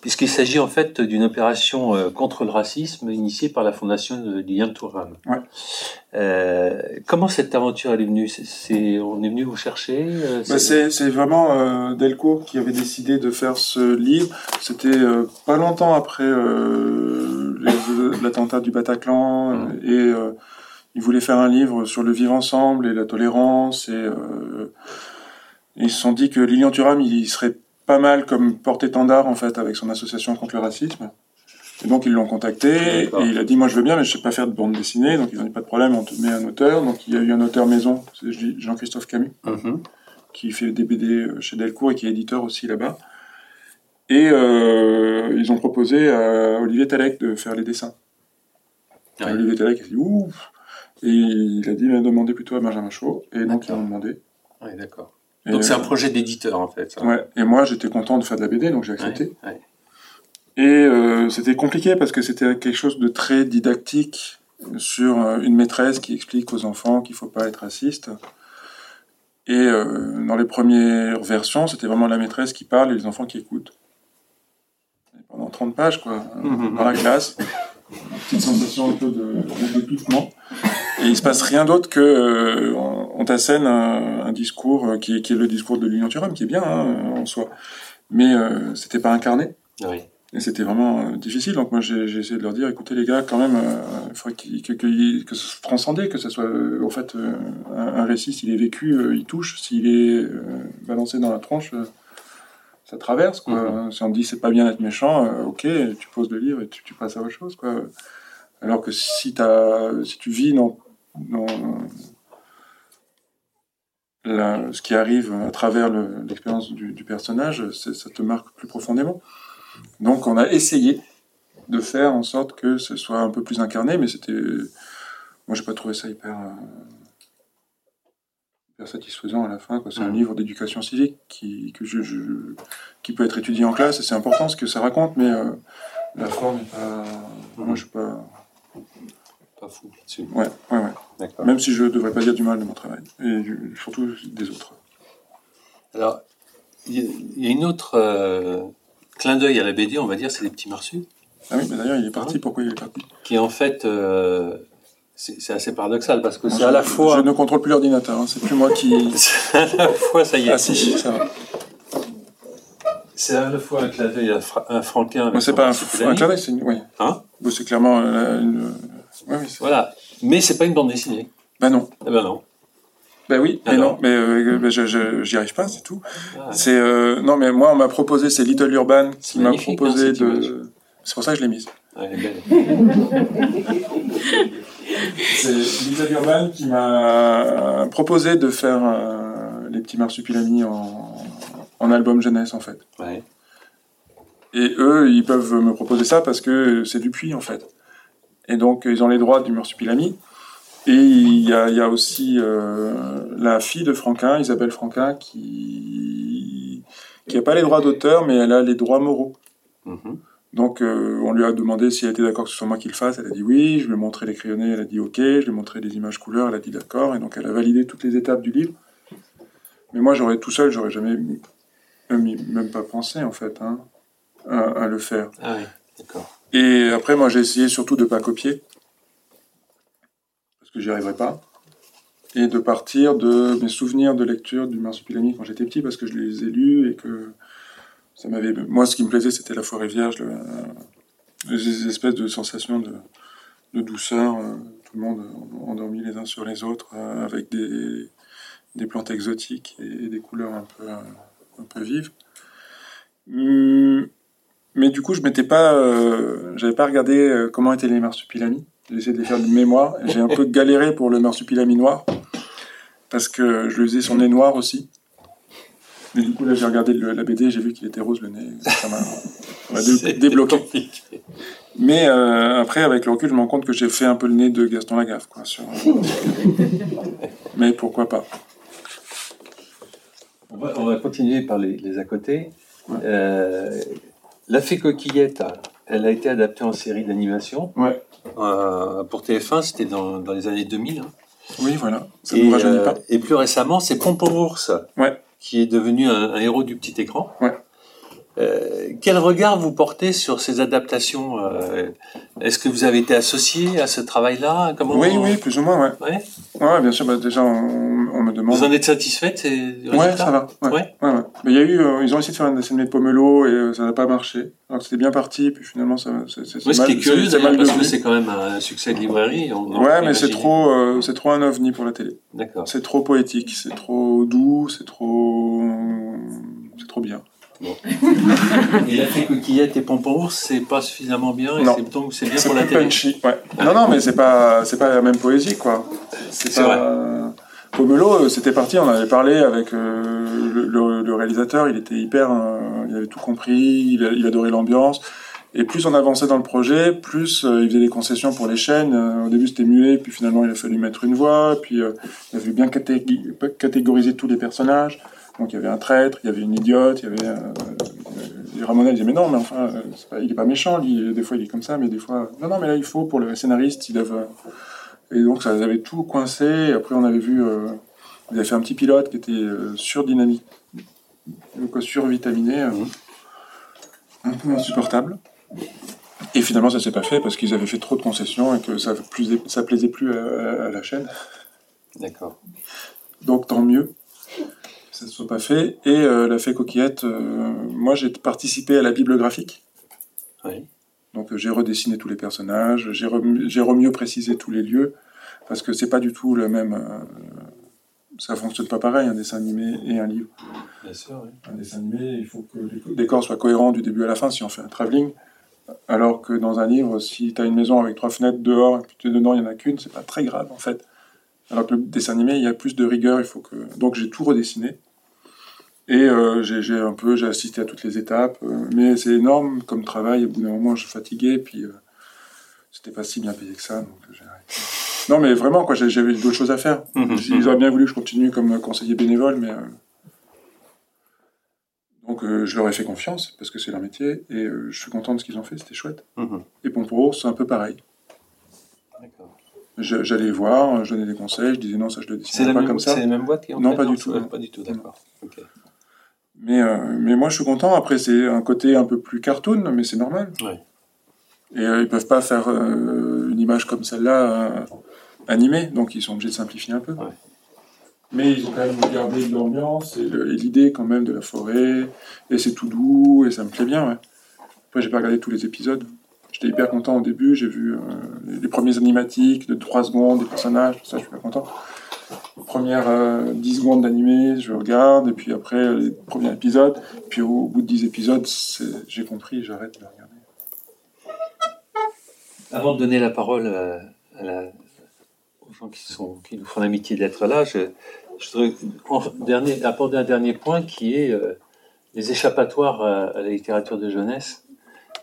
puisqu'il s'agit en fait d'une opération euh, contre le racisme initiée par la fondation de Liliane Thuram. Ouais. Euh, comment cette aventure elle est venue? C'est- On est venu vous chercher euh, Bah, c'est c'est vraiment euh, Delcourt qui avait décidé de faire ce livre. C'était euh, pas longtemps après euh, l'attentat du Bataclan euh, et euh, il voulait faire un livre sur le vivre ensemble et la tolérance et euh, ils se sont dit que Lilian Thuram il serait pas mal comme porte-étendard en fait avec son association contre le racisme. Et donc ils l'ont contacté et il a dit moi je veux bien mais je sais pas faire de bande dessinée donc ils ont dit pas de problème on te met un auteur donc il y a eu un auteur maison c'est Jean-Christophe Camus Mhm. qui fait des BD chez Delcourt et qui est éditeur aussi là-bas. Et euh, ils ont proposé à Olivier Talek de faire les dessins. Olivier Talek a dit ouf Et il a dit mais demandez plutôt à Benjamin Chaud. Et donc ils D'accord. ont demandé. Ouais, d'accord. Donc c'est un euh, projet d'éditeur en fait. ça. Ouais. Et moi j'étais content de faire de la BD donc j'ai accepté. ouais. Et euh, c'était compliqué parce que c'était quelque chose de très didactique sur euh, une maîtresse qui explique aux enfants qu'il faut pas être raciste. Et euh, dans les premières versions, c'était vraiment la maîtresse qui parle et les enfants qui écoutent. Et pendant 30 pages, quoi, dans la classe. Une petite sensation un peu de, de. Et il se passe rien d'autre que euh, on, t'assène un, un discours euh, qui, est- qui est le discours de l'Union Thuram, qui est bien hein, en soi. Mais euh, c'était pas incarné. Oui. Et c'était vraiment euh, difficile. Donc moi, j'ai j'ai essayé de leur dire, écoutez les gars, quand même, euh, il faudrait qu'il- que, que, que ce soit transcendé, que ce soit, en fait, un, un récit, s'il est vécu, il touche. S'il est balancé dans la tronche, ça traverse. Quoi. Mhm. Si on dit, c'est pas bien d'être méchant, ok, tu poses le livre et tu, tu passes à autre chose. Quoi. Alors que si, si tu vis dans la- ce qui arrive à travers le- l'expérience du, du personnage, ça te marque plus profondément. Donc on a essayé de faire en sorte que ce soit un peu plus incarné, mais c'était... Moi j'ai pas trouvé ça hyper, euh, hyper satisfaisant à la fin. C'est un Mhm. livre d'éducation civique qui, que je, je- qui peut être étudié en classe, et c'est important ce que ça raconte, mais euh, la forme n'est pas... Moi je suis pas... Pas fou là-dessus. Ouais, ouais, ouais. Même si je devrais pas dire du mal de mon travail, et du- surtout des autres. Alors, il y, a- une autre euh, clin d'œil à la BD, on va dire, c'est les petits marsus, Ah oui, mais d'ailleurs il est parti, pourquoi il est parti? Qui en fait euh, c'est assez paradoxal parce que c'est à la fois, Je ne contrôle plus l'ordinateur, hein, c'est plus moi qui. c'est à la fois, ça y est, Ah si, ça va. c'est à la fois un clin d'œil à un Franquin. Moi, c'est pas un, un clin d'œil, c'est une. Oui. Hein? Bon, c'est clairement euh, une. Oui, oui. Voilà, mais c'est pas une bande dessinée. Bah non. Eh ben non. Bah oui, mais Alors non, mais euh, bah, je, je, j'y arrive pas, c'est tout. Ah, C'est euh, non, mais moi, on m'a proposé, c'est Little Urban qui m'a proposé hein, image. de. C'est pour ça que je l'ai mise. ouais, elle est belle. C'est Little Urban qui m'a proposé de faire euh, les petits marsupilamis en, en album jeunesse en fait. Ouais. Et eux, ils peuvent me proposer ça parce que c'est du puits en fait. Et donc, ils ont les droits du marsupilami. Et il y a, il y a aussi euh, la fille de Franquin, Isabelle Franquin, qui qui a pas les droits d'auteur, mais elle a les droits moraux. Mhm. Donc, euh, on lui a demandé si elle était d'accord que ce soit moi qui le fasse. Elle a dit oui. Je lui ai montré les crayonnés. Elle a dit ok. Je lui ai montré les images couleurs. Elle a dit d'accord. Et donc, elle a validé toutes les étapes du livre. Mais moi, j'aurais tout seul, j'aurais jamais même, même pas pensé en fait hein, à, à le faire. Ah oui, d'accord. Et après, moi, j'ai essayé surtout de pas copier parce que j'y arriverais pas. Et de partir de mes souvenirs de lecture du Marsupilami quand j'étais petit, parce que je les ai lus et que ça m'avait. Moi, ce qui me plaisait, c'était la forêt vierge, le- les espèces de sensations de, douceur, euh, tout le monde endormi les uns sur les autres, euh, avec des, des plantes exotiques et des couleurs un peu, euh, un peu vives. Hum, mais du coup, je m'étais pas, euh, j'avais pas regardé euh, comment étaient les marsupilamis. J'ai essayé de les faire de mémoire. J'ai un peu galéré pour le marsupilami noir parce que je lui faisais son nez noir aussi. Mais du coup, là, j'ai regardé le- la BD, j'ai vu qu'il était rose le nez. Ça m'a dé- débloqué. compliqué. Mais euh, après, avec le recul, je me rends compte que j'ai fait un peu le nez de Gaston Lagaffe, quoi. Sur... Mais pourquoi pas On va, on va continuer par les, les à côté. Ouais. Euh, la fée coquillette, elle a été adaptée en série d'animation. Ouais. Euh, pour TF1, c'était dans, dans les années 2000. hein. Oui, voilà. Ça Et, ne nous rajeunit euh, pas. et plus récemment, c'est Pompon Ours, Ouais. qui est devenu un, un héros du petit écran. Ouais. Euh, quel regard vous portez sur ces adaptations euh, Est-ce que vous avez été associé à ce travail-là? Oui, oui, plus ou moins, ouais. Ouais. Ouais, bien sûr, bah, déjà, on, on me demande. Vous en êtes satisfait de ces résultats? Ouais, ça va. Ouais. Ouais. Mais il y a eu, euh, ils ont essayé de faire un dessin de Pomelo et ça n'a pas marché. Alors que c'était bien parti, puis finalement, ça, c'est, c'est, Oui, ce qui est curieux c'est- parce que c'est quand même un succès de librairie. on- Ouais, mais c'est trop, c'est trop un ovni pour la télé. D'accord. C'est trop poétique, c'est trop doux, c'est trop, c'est trop bien. Et la fée coquillette et Pompon Ours, c'est pas suffisamment bien, et Non. c'est donc c'est bien C'est pour la télé. punchy, ouais. Non, non, mais c'est pas, c'est pas la même poésie, quoi. C'est C'est pas. Pomelo, euh, c'était parti, on avait parlé avec euh, le, le- le réalisateur, il était hyper, euh, il avait tout compris, il, adorait l'ambiance. Et plus on avançait dans le projet, plus euh, il faisait des concessions pour les chaînes. Au début c'était muet, puis finalement il a fallu mettre une voix, puis euh, il a fallu bien catég- catégoriser tous les personnages. Donc il y avait un traître, il y avait une idiote, il y avait... Euh, Ramonel disait mais non, mais enfin, euh, pas- il est pas méchant, lui, des fois il est comme ça, mais des fois... Non, non, mais là il faut, pour le scénariste, ils doivent... Et donc ça les avait tout coincé, après on avait vu... Euh, ils avaient fait un petit pilote qui était euh, surdynamique, donc euh, survitaminé, euh, un peu insupportable. Et finalement, ça s'est pas fait parce qu'ils avaient fait trop de concessions et que ça, plus, ça plaisait plus à, à la chaîne. D'accord. Donc tant mieux que ça ne soit pas fait. Et euh, la fée coquillette, euh, moi j'ai participé à la bible graphique. Oui. Donc j'ai redessiné tous les personnages, j'ai rem- j'ai remieux précisé tous les lieux parce que c'est pas du tout le même. euh, ça fonctionne pas pareil un dessin animé et un livre. Bien sûr, oui. Un dessin animé, il faut que les décors soient cohérents du début à la fin si on fait un travelling. Alors que dans un livre, si tu as une maison avec trois fenêtres dehors et puis tu es dedans, il n'y en a qu'une, c'est pas très grave en fait. Alors que le dessin animé, il y a plus de rigueur, il faut que. Donc j'ai tout redessiné. Et euh, j'ai un peu, j'ai assisté à toutes les étapes, euh, mais c'est énorme comme travail. Au bout d'un moment, je et puis euh, c'était pas si bien payé que ça. Donc j'ai arrêté. Non, mais vraiment, quoi, j'avais d'autres choses à faire. Mhm. Ils auraient bien voulu que je continue comme conseiller bénévole, mais. Donc je leur ai fait confiance, parce que c'est leur métier, et je suis content de ce qu'ils ont fait, c'était chouette. Mhm. Et Pomporo, c'est un peu pareil. D'accord. J'allais voir, je donnais des conseils, je disais non, ça je le la, pas même, comme ça. c'est les mêmes boîtes qui ont Non, fait pas du tout, non. Pas du tout, d'accord. Ok. Mais, euh, mais moi, je suis content. Après, c'est un côté un peu plus cartoon, mais c'est normal. Ouais. Et euh, ils peuvent pas faire euh, une image comme celle-là euh, animés, donc ils sont obligés de simplifier un peu. Ouais. Mais ils ont quand même gardé l'ambiance et l'idée quand même de la forêt, et c'est tout doux, et ça me plaît bien, ouais. Après, j'ai pas regardé tous les épisodes. J'étais hyper content au début, j'ai vu les, les premiers animatiques de 3 secondes, des personnages, tout ça, je suis pas content. Première euh, 10 secondes d'animé, je regarde, et puis après les premiers épisodes, puis au bout de 10 épisodes, j'ai compris, j'arrête de regarder. Avant de donner la parole à, à la- aux gens qui, sont, qui nous font l'amitié d'être là, je, je voudrais en dernier, apporter un dernier point qui est euh, les échappatoires à la littérature de jeunesse.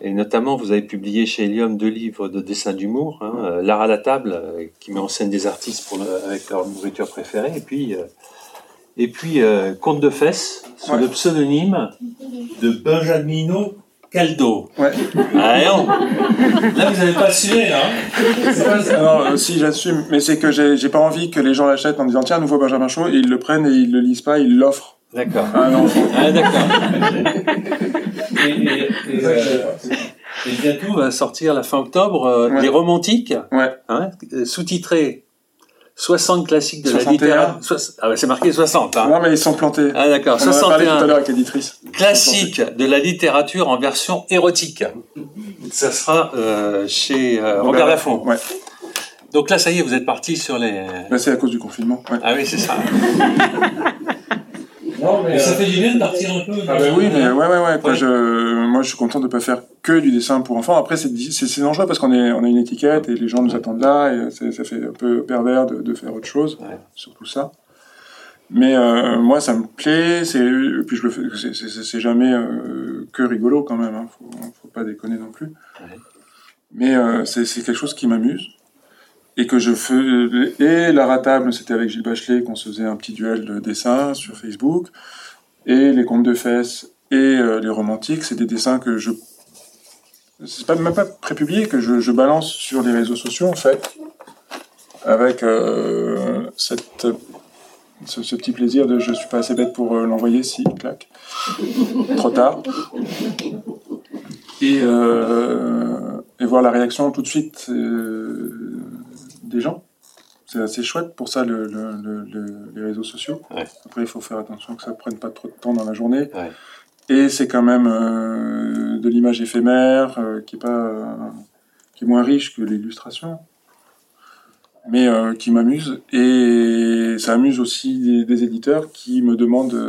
Et notamment, vous avez publié chez Helium deux livres de dessins d'humour, hein, euh, L'art à la table, euh, qui met en scène des artistes pour le- avec leur nourriture préférée, et puis, euh, et puis Conte de fesses, sous Ouais. le pseudonyme de Benjamino Caldo. Ouais. Ah non Là, vous n'avez pas assuré, hein pas. Alors, si j'assume, mais c'est que j'ai pas envie que les gens l'achètent en disant tiens, nouveau Benjamin Chaud, et ils le prennent et ils le lisent pas, ils l'offrent D'accord. un enfant. Ah, d'accord. Et, et- et, euh, et bientôt va sortir la fin octobre euh, Ouais. Les Romantiques, Ouais. hein, sous-titré 60 classiques de 61. la littérature. Ah ouais, c'est marqué 60. Hein. Non, mais ils sont plantés. Ah d'accord, On en a parlé tout à 61 l'heure avec l'éditrice. classiques de la littérature en version érotique. Ça sera euh, chez euh, Robert Laffont. Ouais. Donc là, ça y est, vous êtes parti sur les. Bah, c'est à cause du confinement. Ouais. Ah oui, c'est ça. Non, Mais ça fait du bien de partir un peu. Ah bah oui, mais ouais, ouais, ouais. quoi, Ouais. Je, moi, je suis content de pas faire que du dessin pour enfants. Après, c'est c'est c'est dangereux parce qu'on est, on a une étiquette et les gens nous attendent là et ça fait un peu pervers de, de faire autre chose, Ouais. surtout ça. Mais euh, moi, ça me plaît. C'est puis je le fais. c'est- C'est c'est jamais euh, que rigolo quand même. Hein, faut, faut pas déconner non plus. Ouais. Mais euh, c'est c'est quelque chose qui m'amuse et que je fais. Et la ratable, c'était avec Gilles Bachelet qu'on se faisait un petit duel de dessin sur Facebook. Et les contes de fesses et euh, les romantiques, c'est des dessins que je. C'est pas, même pas prépublié, que je, balance sur les réseaux sociaux en fait. Avec euh, cette, ce, petit plaisir de je suis pas assez bête pour euh, l'envoyer, si, clac. Trop tard. Et, et voir la réaction tout de suite des gens. C'est assez chouette pour ça, le, le- le- le- les réseaux sociaux. Ouais. Après, il faut faire attention que ça prenne pas trop de temps dans la journée. Ouais. Et c'est quand même euh, de l'image éphémère, euh, qui est pas, euh, qui est moins riche que l'illustration, mais qui m'amuse. Et ça amuse aussi des, des éditeurs qui me demandent,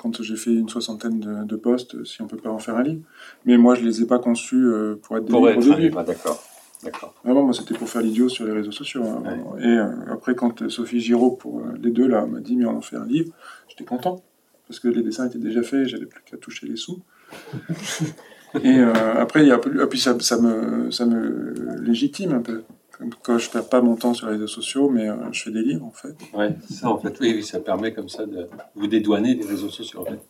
quand j'ai fait une soixantaine de, de postes, si on peut pas en faire un livre. Mais moi, je les ai pas conçus euh, pour être des Pour livres être livre, ah, d'accord. D'accord. Vraiment, moi, c'était pour faire l'idiot sur les réseaux sociaux. hein. Et euh, après, quand euh, Sophie Giraud, pour euh, les deux, là, m'a dit, mais on en fait un livre, j'étais content. Parce que les dessins étaient déjà faits, j'avais plus qu'à toucher les sous. et euh, après, il y a, et puis ça, ça, me, ça me légitime un peu. Quand je perds pas mon temps sur les réseaux sociaux, mais je fais des livres, en fait. Ouais, ça en fait. Oui, oui, ça permet comme ça de vous dédouaner des réseaux sociaux en fait.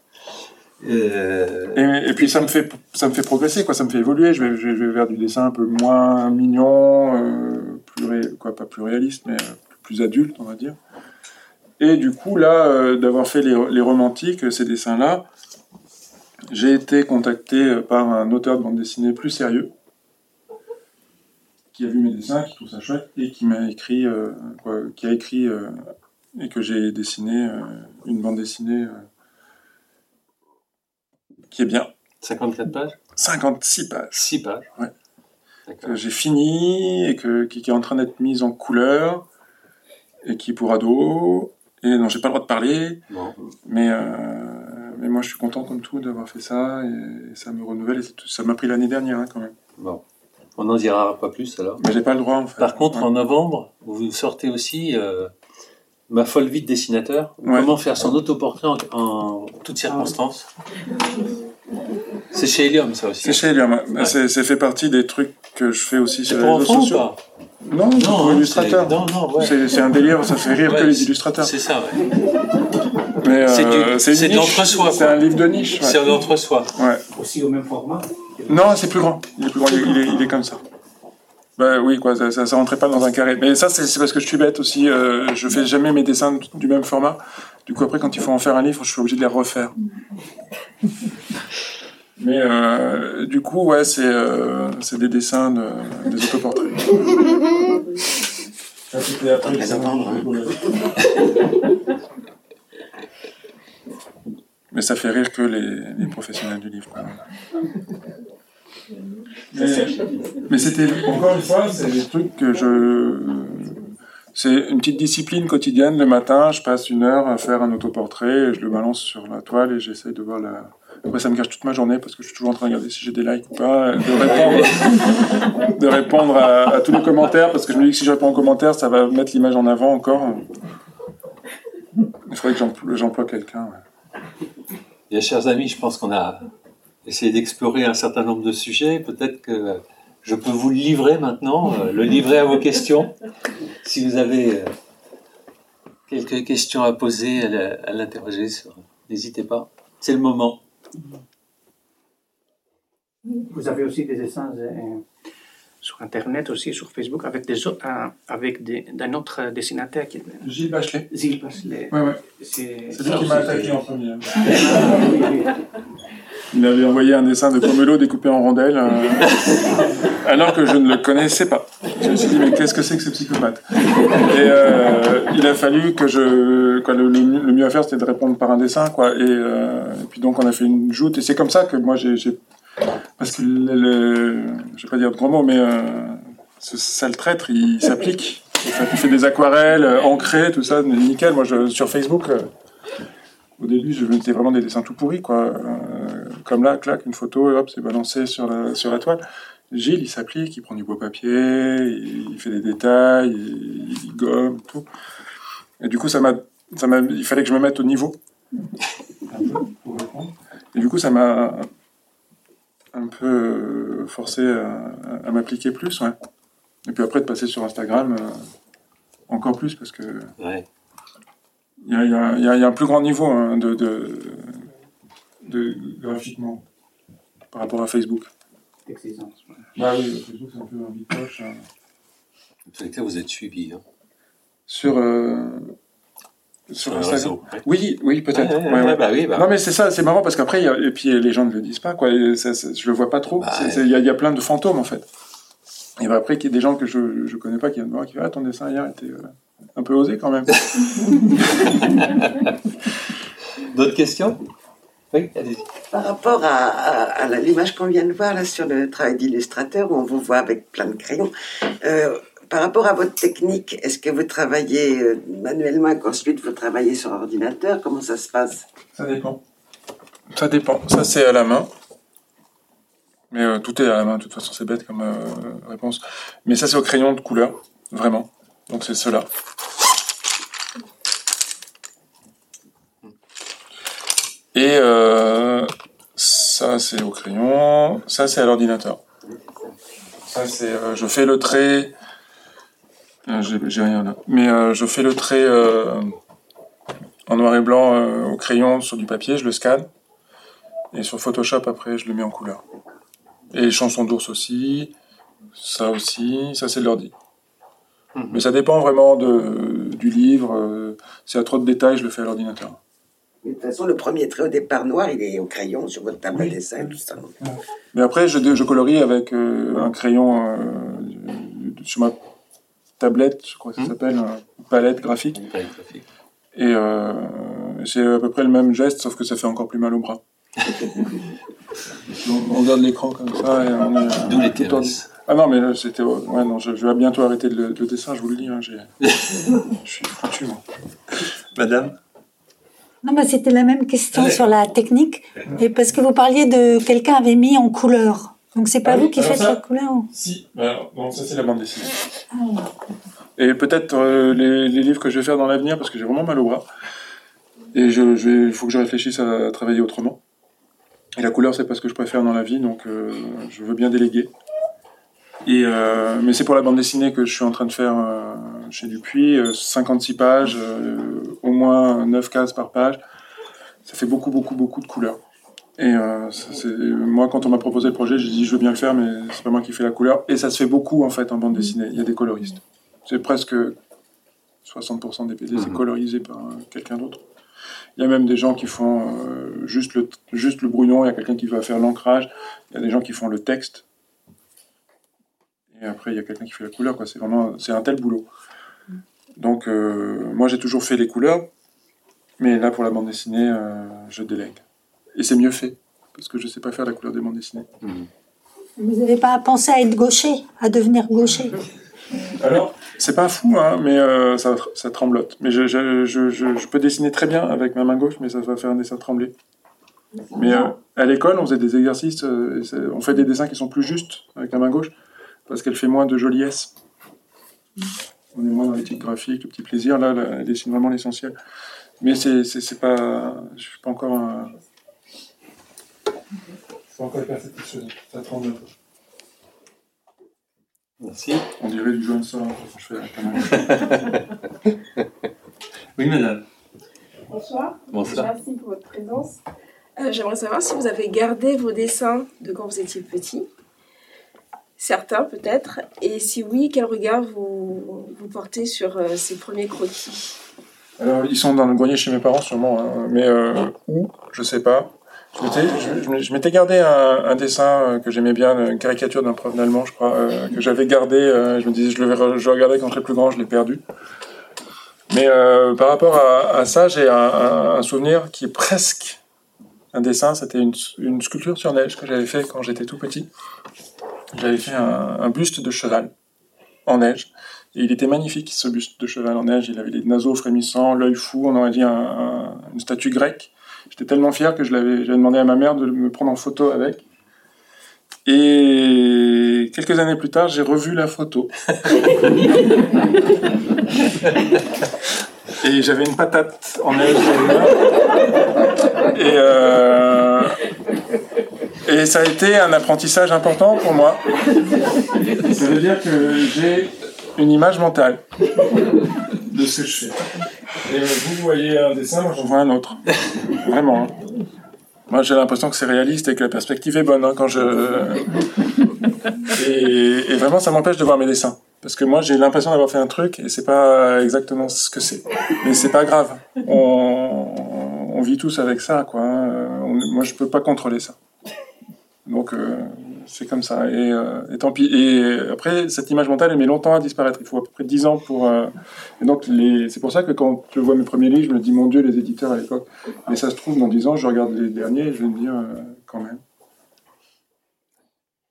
Euh, Et, puis ça me fait ça me fait progresser quoi ça me fait évoluer. Je vais, je vais, vers du dessin un peu moins mignon euh, plus quoi pas plus réaliste mais euh, plus adulte on va dire. Et du coup là d'avoir fait les, les romantiques ces dessins là j'ai été contacté par un auteur de bande dessinée plus sérieux qui a vu mes dessins qui trouve ça chouette et qui m'a écrit qui a écrit et que j'ai dessiné une bande dessinée qui est bien 54 pages 56 pages 6 pages que j'ai fini et que, qui, qui est en train d'être mise en couleur et qui est pour ados et dont j'ai pas le droit de parler mais euh, mais moi je suis content comme tout d'avoir fait ça et, et ça me renouvelle et ça m'a pris l'année dernière hein, quand même bon. On n'en dira pas plus alors. mais j'ai pas le droit en fait Par contre, Ouais. en novembre, vous sortez aussi euh, Ma folle vie de dessinateur. Ouais. Comment faire son autoportrait en, en toutes circonstances? C'est chez Helium, ça aussi. c'est chez Eliam ouais. C'est c'est fait partie des trucs que je fais aussi sur pour les réseaux enfants ou sociaux pas non, c'est pour hein, illustrateurs c'est- Non, non, ouais. c'est c'est un délire ça fait rire Ouais, que les illustrateurs C'est ça, ouais. mais c'est du- euh, c'est de niche. l'entre-soi, c'est un livre de niche ouais. C'est l'entre-soi. ouais Aussi au même format. Non, c'est plus grand. Il est plus grand, il est, il est- il est comme ça. Bah oui, quoi, ça, ça, ça rentrait pas dans un carré. Mais ça, c'est c'est parce que je suis bête aussi. euh, je fais jamais mes dessins du même format. Du coup, après, quand il faut en faire un livre, je suis obligé de les refaire. Mais euh, du coup, ouais, c'est euh, c'est des dessins, de, des autoportraits. Après hein. Mais ça fait rire que les, les professionnels du livre. Mais, mais c'était, encore une fois, c'est des trucs que je. C'est une petite discipline quotidienne. Le matin, je passe une heure à faire un autoportrait, je le balance sur la toile et j'essaye de voir la. Après, ça me cache toute ma journée parce que je suis toujours en train de regarder si j'ai des likes ou pas, de répondre, de répondre à, tous les commentaires parce que je me dis que si je réponds aux commentaires, ça va mettre l'image en avant encore. Il faudrait que j'emploie, quelqu'un. ouais. Chers amis, je pense qu'on a essayé d'explorer un certain nombre de sujets. Peut-être que je peux vous le livrer maintenant, euh, le livrer à vos questions. Si vous avez euh, quelques questions à poser, à l'interroger, n'hésitez pas. C'est le moment. Vous avez aussi des dessins euh, sur Internet, aussi sur Facebook, avec, des, autres- euh, avec des- d'un autre dessinateur qui est Gilles Bachelet. Zil Bachelet. Ouais, ouais. C'est C'est lui qui m'a attaqué en premier. Il avait envoyé un dessin de Pomelo découpé en rondelles, euh, alors que je ne le connaissais pas. Je me suis dit, mais qu'est-ce que c'est que ce psychopathe? Et euh, il a fallu que je. Quoi, le, le mieux- le mieux à faire, c'était de répondre par un dessin, quoi. Et, euh, et puis donc, on a fait une joute, et c'est comme ça que moi, j'ai. Parce que le. le- je vais pas dire de gros mots, mais ce sale traître, il s'applique. Il fait, il fait des aquarelles, ancrées, tout ça, nickel. Moi, je, sur Facebook. au début, je mettais vraiment des dessins tout pourris, quoi. Comme là, clac, une photo, et hop, c'est balancé sur la, sur la toile. Gilles, il s'applique, il prend du beau papier, il, il fait des détails, il, il gomme, tout. Et du coup, ça m'a, ça m'a, il fallait que je me mette au niveau. Un peu, pour répondre. Et du coup, ça m'a un peu forcé à, à m'appliquer plus, ouais. Et puis après, de passer sur Instagram, euh, encore plus, parce que Ouais. il y a, y y un plus grand niveau hein, de, de, de graphiquement par rapport à Facebook. Ouais. Bah oui, Facebook c'est un peu un bitoche. hein. Cas, vous êtes suivis hein, Sur, euh, sur sur Instagram. réseau. Ouais. Oui, oui, peut-être. Ouais, ouais, Ouais, ouais, ouais. bah oui, bah. Non mais c'est ça, c'est marrant parce qu'après, il a- et puis les gens ne le disent pas, quoi. et ça- ça- je le vois pas trop. Bah, Il y, a- il y a plein de fantômes en fait. Et bah, après, qu'il y a des gens que je je connais pas qui viennent me voir, qui disent ah ton dessin hier était euh, un peu osé quand même. D'autres questions? Oui. Par rapport à, à- à l'image qu'on vient de voir là sur le travail d'illustrateur, où on vous voit avec plein de crayons, euh, par rapport à votre technique, est-ce que vous travaillez euh, manuellement et qu'ensuite vous travaillez sur ordinateur? Comment ça se passe? Ça dépend. Ça dépend. Ça, c'est à la main. Mais euh, tout est à la main. De toute façon, c'est bête comme euh, réponse. Mais ça, c'est au crayon de couleur. Vraiment. Donc, c'est cela. Et euh, ça, c'est au crayon. Ça, c'est à l'ordinateur. Ça, c'est... euh, je fais le trait... Euh, J'ai rien là. Mais je fais le trait... en noir et blanc au crayon sur du papier, je le scanne. Et sur Photoshop, après, je le mets en couleur. Et les chansons d'ours aussi. Ça aussi. Ça, c'est de l'ordi. Mhm. Mais ça dépend vraiment de, du livre. S'il y a trop de détails, je le fais à l'ordinateur. Mais De toute façon, le premier trait au départ noir, il est au crayon sur votre table Oui. à dessin tout ça. Mais après, je, je colorie avec euh, un crayon euh, sur ma tablette, je crois que ça Mhm. s'appelle, une palette graphique. Une palette graphique. Et euh, c'est à peu près le même geste, sauf que ça fait encore plus mal au bras. On regarde l'écran comme ça et on est euh, D'où les. Ah non, mais là, c'était... Ouais, non, je, je vais bientôt arrêter le, le dessin, je vous le dis. hein, j'ai- je suis foutu, moi. Madame Non, mais c'était la même question Allez. sur la technique. Et parce que vous parliez de quelqu'un avait mis en couleur. Donc c'est pas Ah vous oui, qui faites ça- la couleur. Si, alors, bon, ça c'est la bande dessinée. Et peut-être euh, les, les livres que je vais faire dans l'avenir, parce que j'ai vraiment mal au bras. Et je, je vais- il faut que je réfléchisse à travailler autrement. Et la couleur, c'est pas ce que je préfère dans la vie, donc euh, je veux bien déléguer. Et, euh, mais c'est pour la bande dessinée que je suis en train de faire euh, chez Dupuis, euh, 56 pages, euh, au moins 9 cases par page. Ça fait beaucoup, beaucoup, beaucoup de couleurs. Et ça, moi, quand on m'a proposé le projet, j'ai dit je veux bien le faire, mais c'est pas moi qui fais la couleur. Et ça se fait beaucoup en fait en bande dessinée. Il y a des coloristes. C'est presque 60% des PD, c'est Mhm. colorisé par quelqu'un d'autre. Il y a même des gens qui font juste, le, juste le brouillon, il y a quelqu'un qui va faire l'ancrage, il y a des gens qui font le texte. Et après, il y a quelqu'un qui fait la couleur. quoi. C'est vraiment c'est un tel boulot. Donc, moi, j'ai toujours fait les couleurs, mais là, pour la bande dessinée, je délègue. Et c'est mieux fait, parce que je ne sais pas faire la couleur des bandes dessinées. Mmh. Vous n'avez pas pensé à être gaucher, à devenir gaucher? Alors, c'est pas fou, hein, mais euh, ça, ça, tremblote. Mais je, je, je, je, peux dessiner très bien avec ma main gauche, mais ça va faire un dessin tremblé. Mais euh, à l'école, on faisait des exercices, euh, on fait des dessins qui sont plus justes avec la main gauche, parce qu'elle fait moins de joliesse. On est moins dans l'éthique graphique, le petit plaisir. Là, elle dessine vraiment l'essentiel. Mais c'est pas. Je suis pas encore un. C'est encore perfectionné. Ça tremble un peu. Merci. On dirait du Johnson je fais la Oui, madame. Bonsoir. Bonsoir. Merci pour votre présence. Euh, J'aimerais savoir si vous avez gardé vos dessins de quand vous étiez petit. Certains peut-être. Et si oui, quel regard vous, vous portez sur euh, ces premiers croquis? Alors, ils sont dans le grenier chez mes parents sûrement. Hein. Mais euh, où? Je sais pas. Je m'étais gardé un, dessin euh, que j'aimais bien, une caricature d'un prof d'allemand, je crois, euh, que j'avais gardé. Je me disais, je le, je regardais quand je serais plus grand, je l'ai perdu. Mais par rapport à, ça, j'ai un, souvenir qui est presque un dessin. C'était une, sculpture sur neige que j'avais fait quand j'étais tout petit. J'avais fait un, buste de cheval en neige. Et il était magnifique, ce buste de cheval en neige. Il avait les naseaux frémissants, l'œil fou, on aurait dit une statue grecque. J'étais tellement fier que je l'avais, j'avais demandé à ma mère de me prendre en photo avec. Et quelques années plus tard, j'ai revu la photo. et j'avais une patate en neige. Et, euh, et ça a été un apprentissage important pour moi. Ça veut dire que j'ai une image mentale de ce que je fais. Et vous voyez un dessin, moi j'en vois un autre. Vraiment. Hein. Moi j'ai l'impression que c'est réaliste et que la perspective est bonne hein, quand je. Et, vraiment ça m'empêche de voir mes dessins. Parce que moi j'ai l'impression d'avoir fait un truc et c'est pas exactement ce que c'est. Mais c'est pas grave. On, vit tous avec ça, quoi. Hein. moi je peux pas contrôler ça. Donc euh, c'est comme ça. Euh, et, tant pis. Et après, cette image mentale, elle met longtemps à disparaître. Il faut à peu près 10 ans pour. Euh, et donc, c'est pour ça que quand je vois mes premiers livres, je me dis, mon Dieu, les éditeurs à l'époque. Mais ça se trouve, dans 10 ans, je regarde les derniers et je vais me dire, quand même.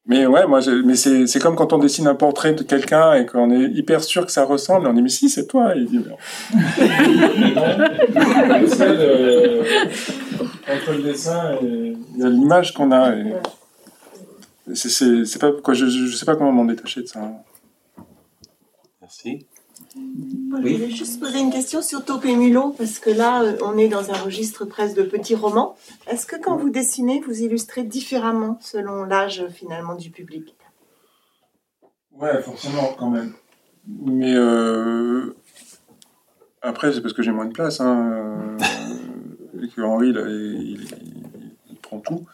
Mais ouais, moi, mais c'est comme quand on dessine un portrait de quelqu'un et qu'on est hyper sûr que ça ressemble. On dit, mais si, c'est toi. Et il dit, mais entre le dessin et il y a l'image qu'on a. Et... C'est pas quoi, je, je sais pas comment m'en détacher de ça. Merci. je voulais juste poser une question sur Taupé et Mulot, parce que là, euh, on est dans un registre presque de petits romans. Est-ce que quand vous dessinez, vous illustrez différemment selon l'âge finalement du public? Ouais, forcément, quand même. Mais euh, après, c'est parce que j'ai moins de place. Hein, et que Henri, il, il, prend tout.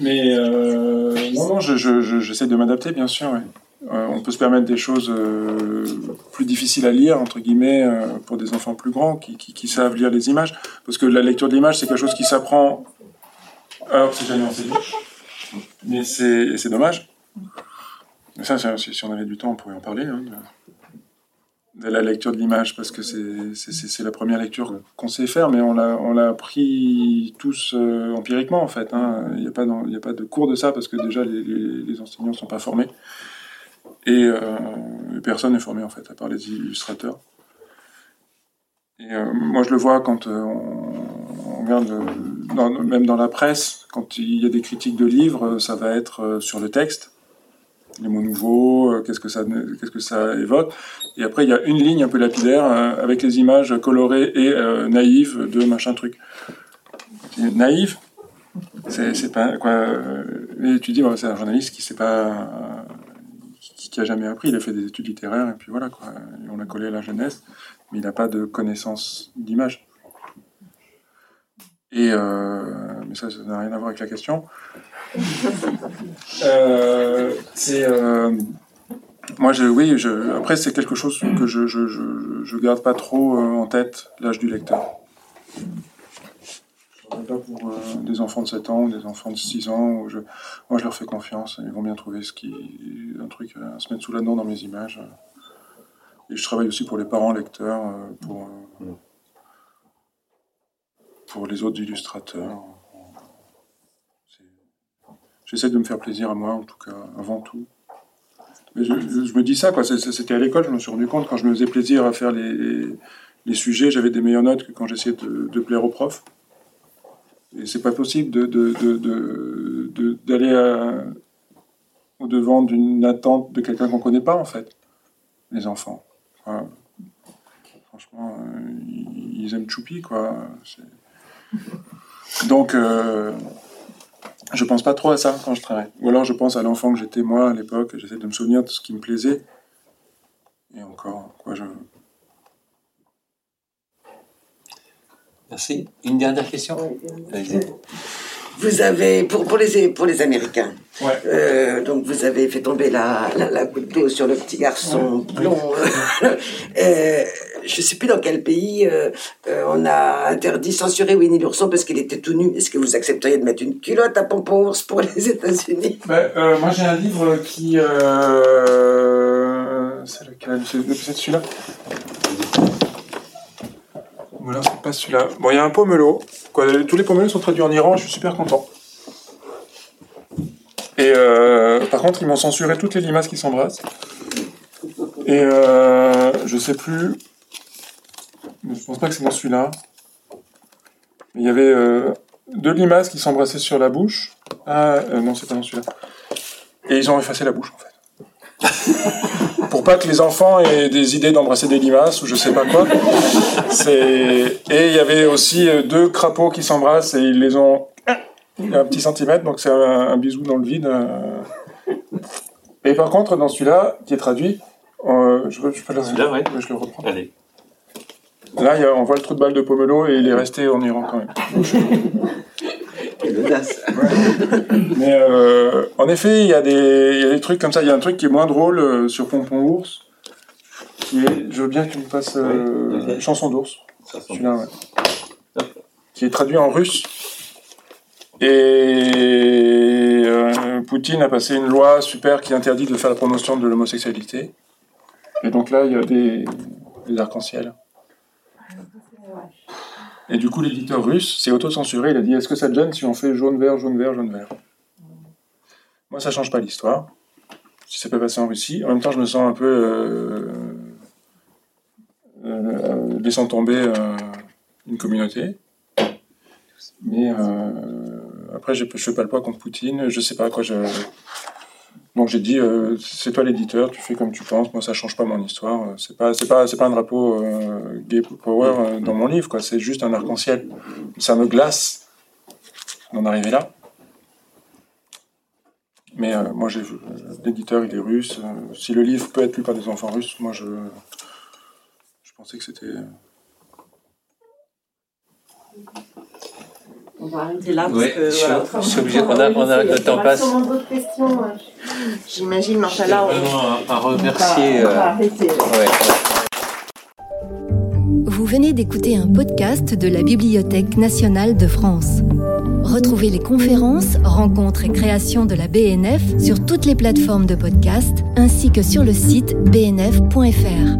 Mais euh, non, non, j'essaie je, je, de m'adapter, bien sûr. Euh, on peut se permettre des choses euh, plus difficiles à lire, entre guillemets, pour des enfants plus grands qui, qui, savent lire les images. Parce que la lecture de l'image, c'est quelque chose qui s'apprend. Alors, c'est jamais enseigné. Mais c'est dommage. ça, si on avait du temps, on pourrait en parler. Hein la lecture de l'image parce que c'est la première lecture qu'on sait faire, mais on l'a appris tous euh, empiriquement en fait. Hein. Il n'y a, pas a pas de cours de ça parce que déjà les, enseignants ne sont pas formés et euh, personne n'est formé en fait à part les illustrateurs. Et euh, moi je le vois quand on, regarde, même dans la presse, quand il y a des critiques de livres, ça va être sur le texte les mots nouveaux, euh, qu'est-ce que ça, qu'est-ce que ça évoque. Et après, il y a une ligne un peu lapidaire euh, avec les images colorées et euh, naïves de machin truc. Naïve, c'est, pas quoi. tu dis, c'est un journaliste qui sait pas, qui, a jamais appris. Il a fait des études littéraires et puis voilà quoi. on l'a collé à la jeunesse, mais il n'a pas de connaissance d'image. Et mais ça, ça n'a rien à voir avec la question. Euh, c'est euh, moi, je, oui, je, après c'est quelque chose que je, je, je, garde pas trop euh, en tête l'âge du lecteur. Pas pour des enfants de 7 ans ou des enfants de 6 ans. je, moi, je leur fais confiance. Ils vont bien trouver ce qui, un truc à se mettre sous la dent dans mes images. Et je travaille aussi pour les parents lecteurs, pour, euh, pour les autres illustrateurs. J'essaie de me faire plaisir à moi, en tout cas, avant tout. Mais je, me dis ça, quoi. C'était à l'école, je me suis rendu compte, quand je me faisais plaisir à faire les, les sujets, j'avais des meilleures notes que quand j'essayais de, plaire aux profs. Et c'est pas possible de, de, de, de- de- d'aller à- au devant d'une attente de quelqu'un qu'on connaît pas, en fait. Les enfants. Franchement, euh, ils aiment Choupi, quoi. Donc, euh, je pense pas trop à ça quand je travaille. Ou alors je pense à l'enfant que j'étais moi à l'époque, j'essaie de me souvenir de ce qui me plaisait. Et encore, quoi, je... Merci. Une dernière question. Vous avez, pour, pour, les, pour les Américains, Ouais. euh, donc vous avez fait tomber la, la, la goutte d'eau sur le petit garçon blond. euh, je sais plus dans quel pays euh, euh, on a interdit, censuré Winnie l'ourson parce qu'il était tout nu. Est-ce que vous accepteriez de mettre une culotte à pompon ours pour les États-Unis? Ben, euh, moi j'ai un livre qui... C'est lequel? C'est celui-là Voilà, c'est pas celui-là. Bon, il y a un pomelo. Tous les pomelos sont traduits en Iran, je suis super content. Et par contre, ils m'ont censuré toutes les limaces qui s'embrassent. Et euh, je sais plus. Je pense pas que c'est dans celui-là. Il y avait euh, deux limaces qui s'embrassaient sur la bouche. Ah, euh, non, c'est pas dans celui-là. Et ils ont effacé la bouche, en fait. Pour pas que les enfants aient des idées d'embrasser des limaces ou je sais pas quoi. Et il y avait aussi euh, deux crapauds qui s'embrassent et ils les ont un petit centimètre, donc c'est un, un bisou dans le vide. Et par contre, dans celui-là, qui est traduit, euh, je, peux- je peux le, ouais. je le reprends. Allez. Là, il y a- on voit le trou de balle de Pomelo et il est resté en Iran quand même. Quelle audace Mais euh, en effet, il y, a des, il y a des trucs comme ça. Il y a un truc qui est moins drôle euh, sur Pompon Ours. Qui est, je veux bien que tu me passes euh, Oui. Chanson d'ours. Celui-là, ouais. Qui est traduit en russe. Et euh, Poutine a passé une loi super qui interdit de faire la promotion de l'homosexualité. Et donc là, il y a des, des arcs-en-ciel. Et du coup, l'éditeur russe s'est auto-censuré. Il a dit Est-ce que ça te gêne si on fait jaune-vert, jaune-vert, jaune-vert Moi, ça change pas l'histoire. Si ça peut passer en Russie. En même temps, je me sens un peu. Euh, euh, laissant tomber euh, une communauté. Mais après, je ne fais pas le poids contre Poutine. Je sais pas quoi. Je... Donc j'ai dit, euh, c'est toi l'éditeur, tu fais comme tu penses. Moi, ça change pas mon histoire. C'est pas, c'est pas, c'est pas un drapeau euh, gay power euh, dans mon livre, quoi. C'est juste un arc-en-ciel. Ça me glace d'en arriver là. Mais euh, moi, j'ai, euh, l'éditeur, il est russe. Euh, si le livre peut être lu par des enfants russes, moi, je, je pensais que c'était. On va arrêter là parce que je suis- voilà, je suis obligé, on a- on a- le temps Il y passe. d'autres questions. euh, J'imagine, mais enfin là, on, vraiment à, à on va, remercier. on va euh, arrêter. ouais. Vous venez d'écouter un podcast de la Bibliothèque nationale de France. Retrouvez les conférences, rencontres et créations de la BNF sur toutes les plateformes de podcast ainsi que sur le site bnf.fr.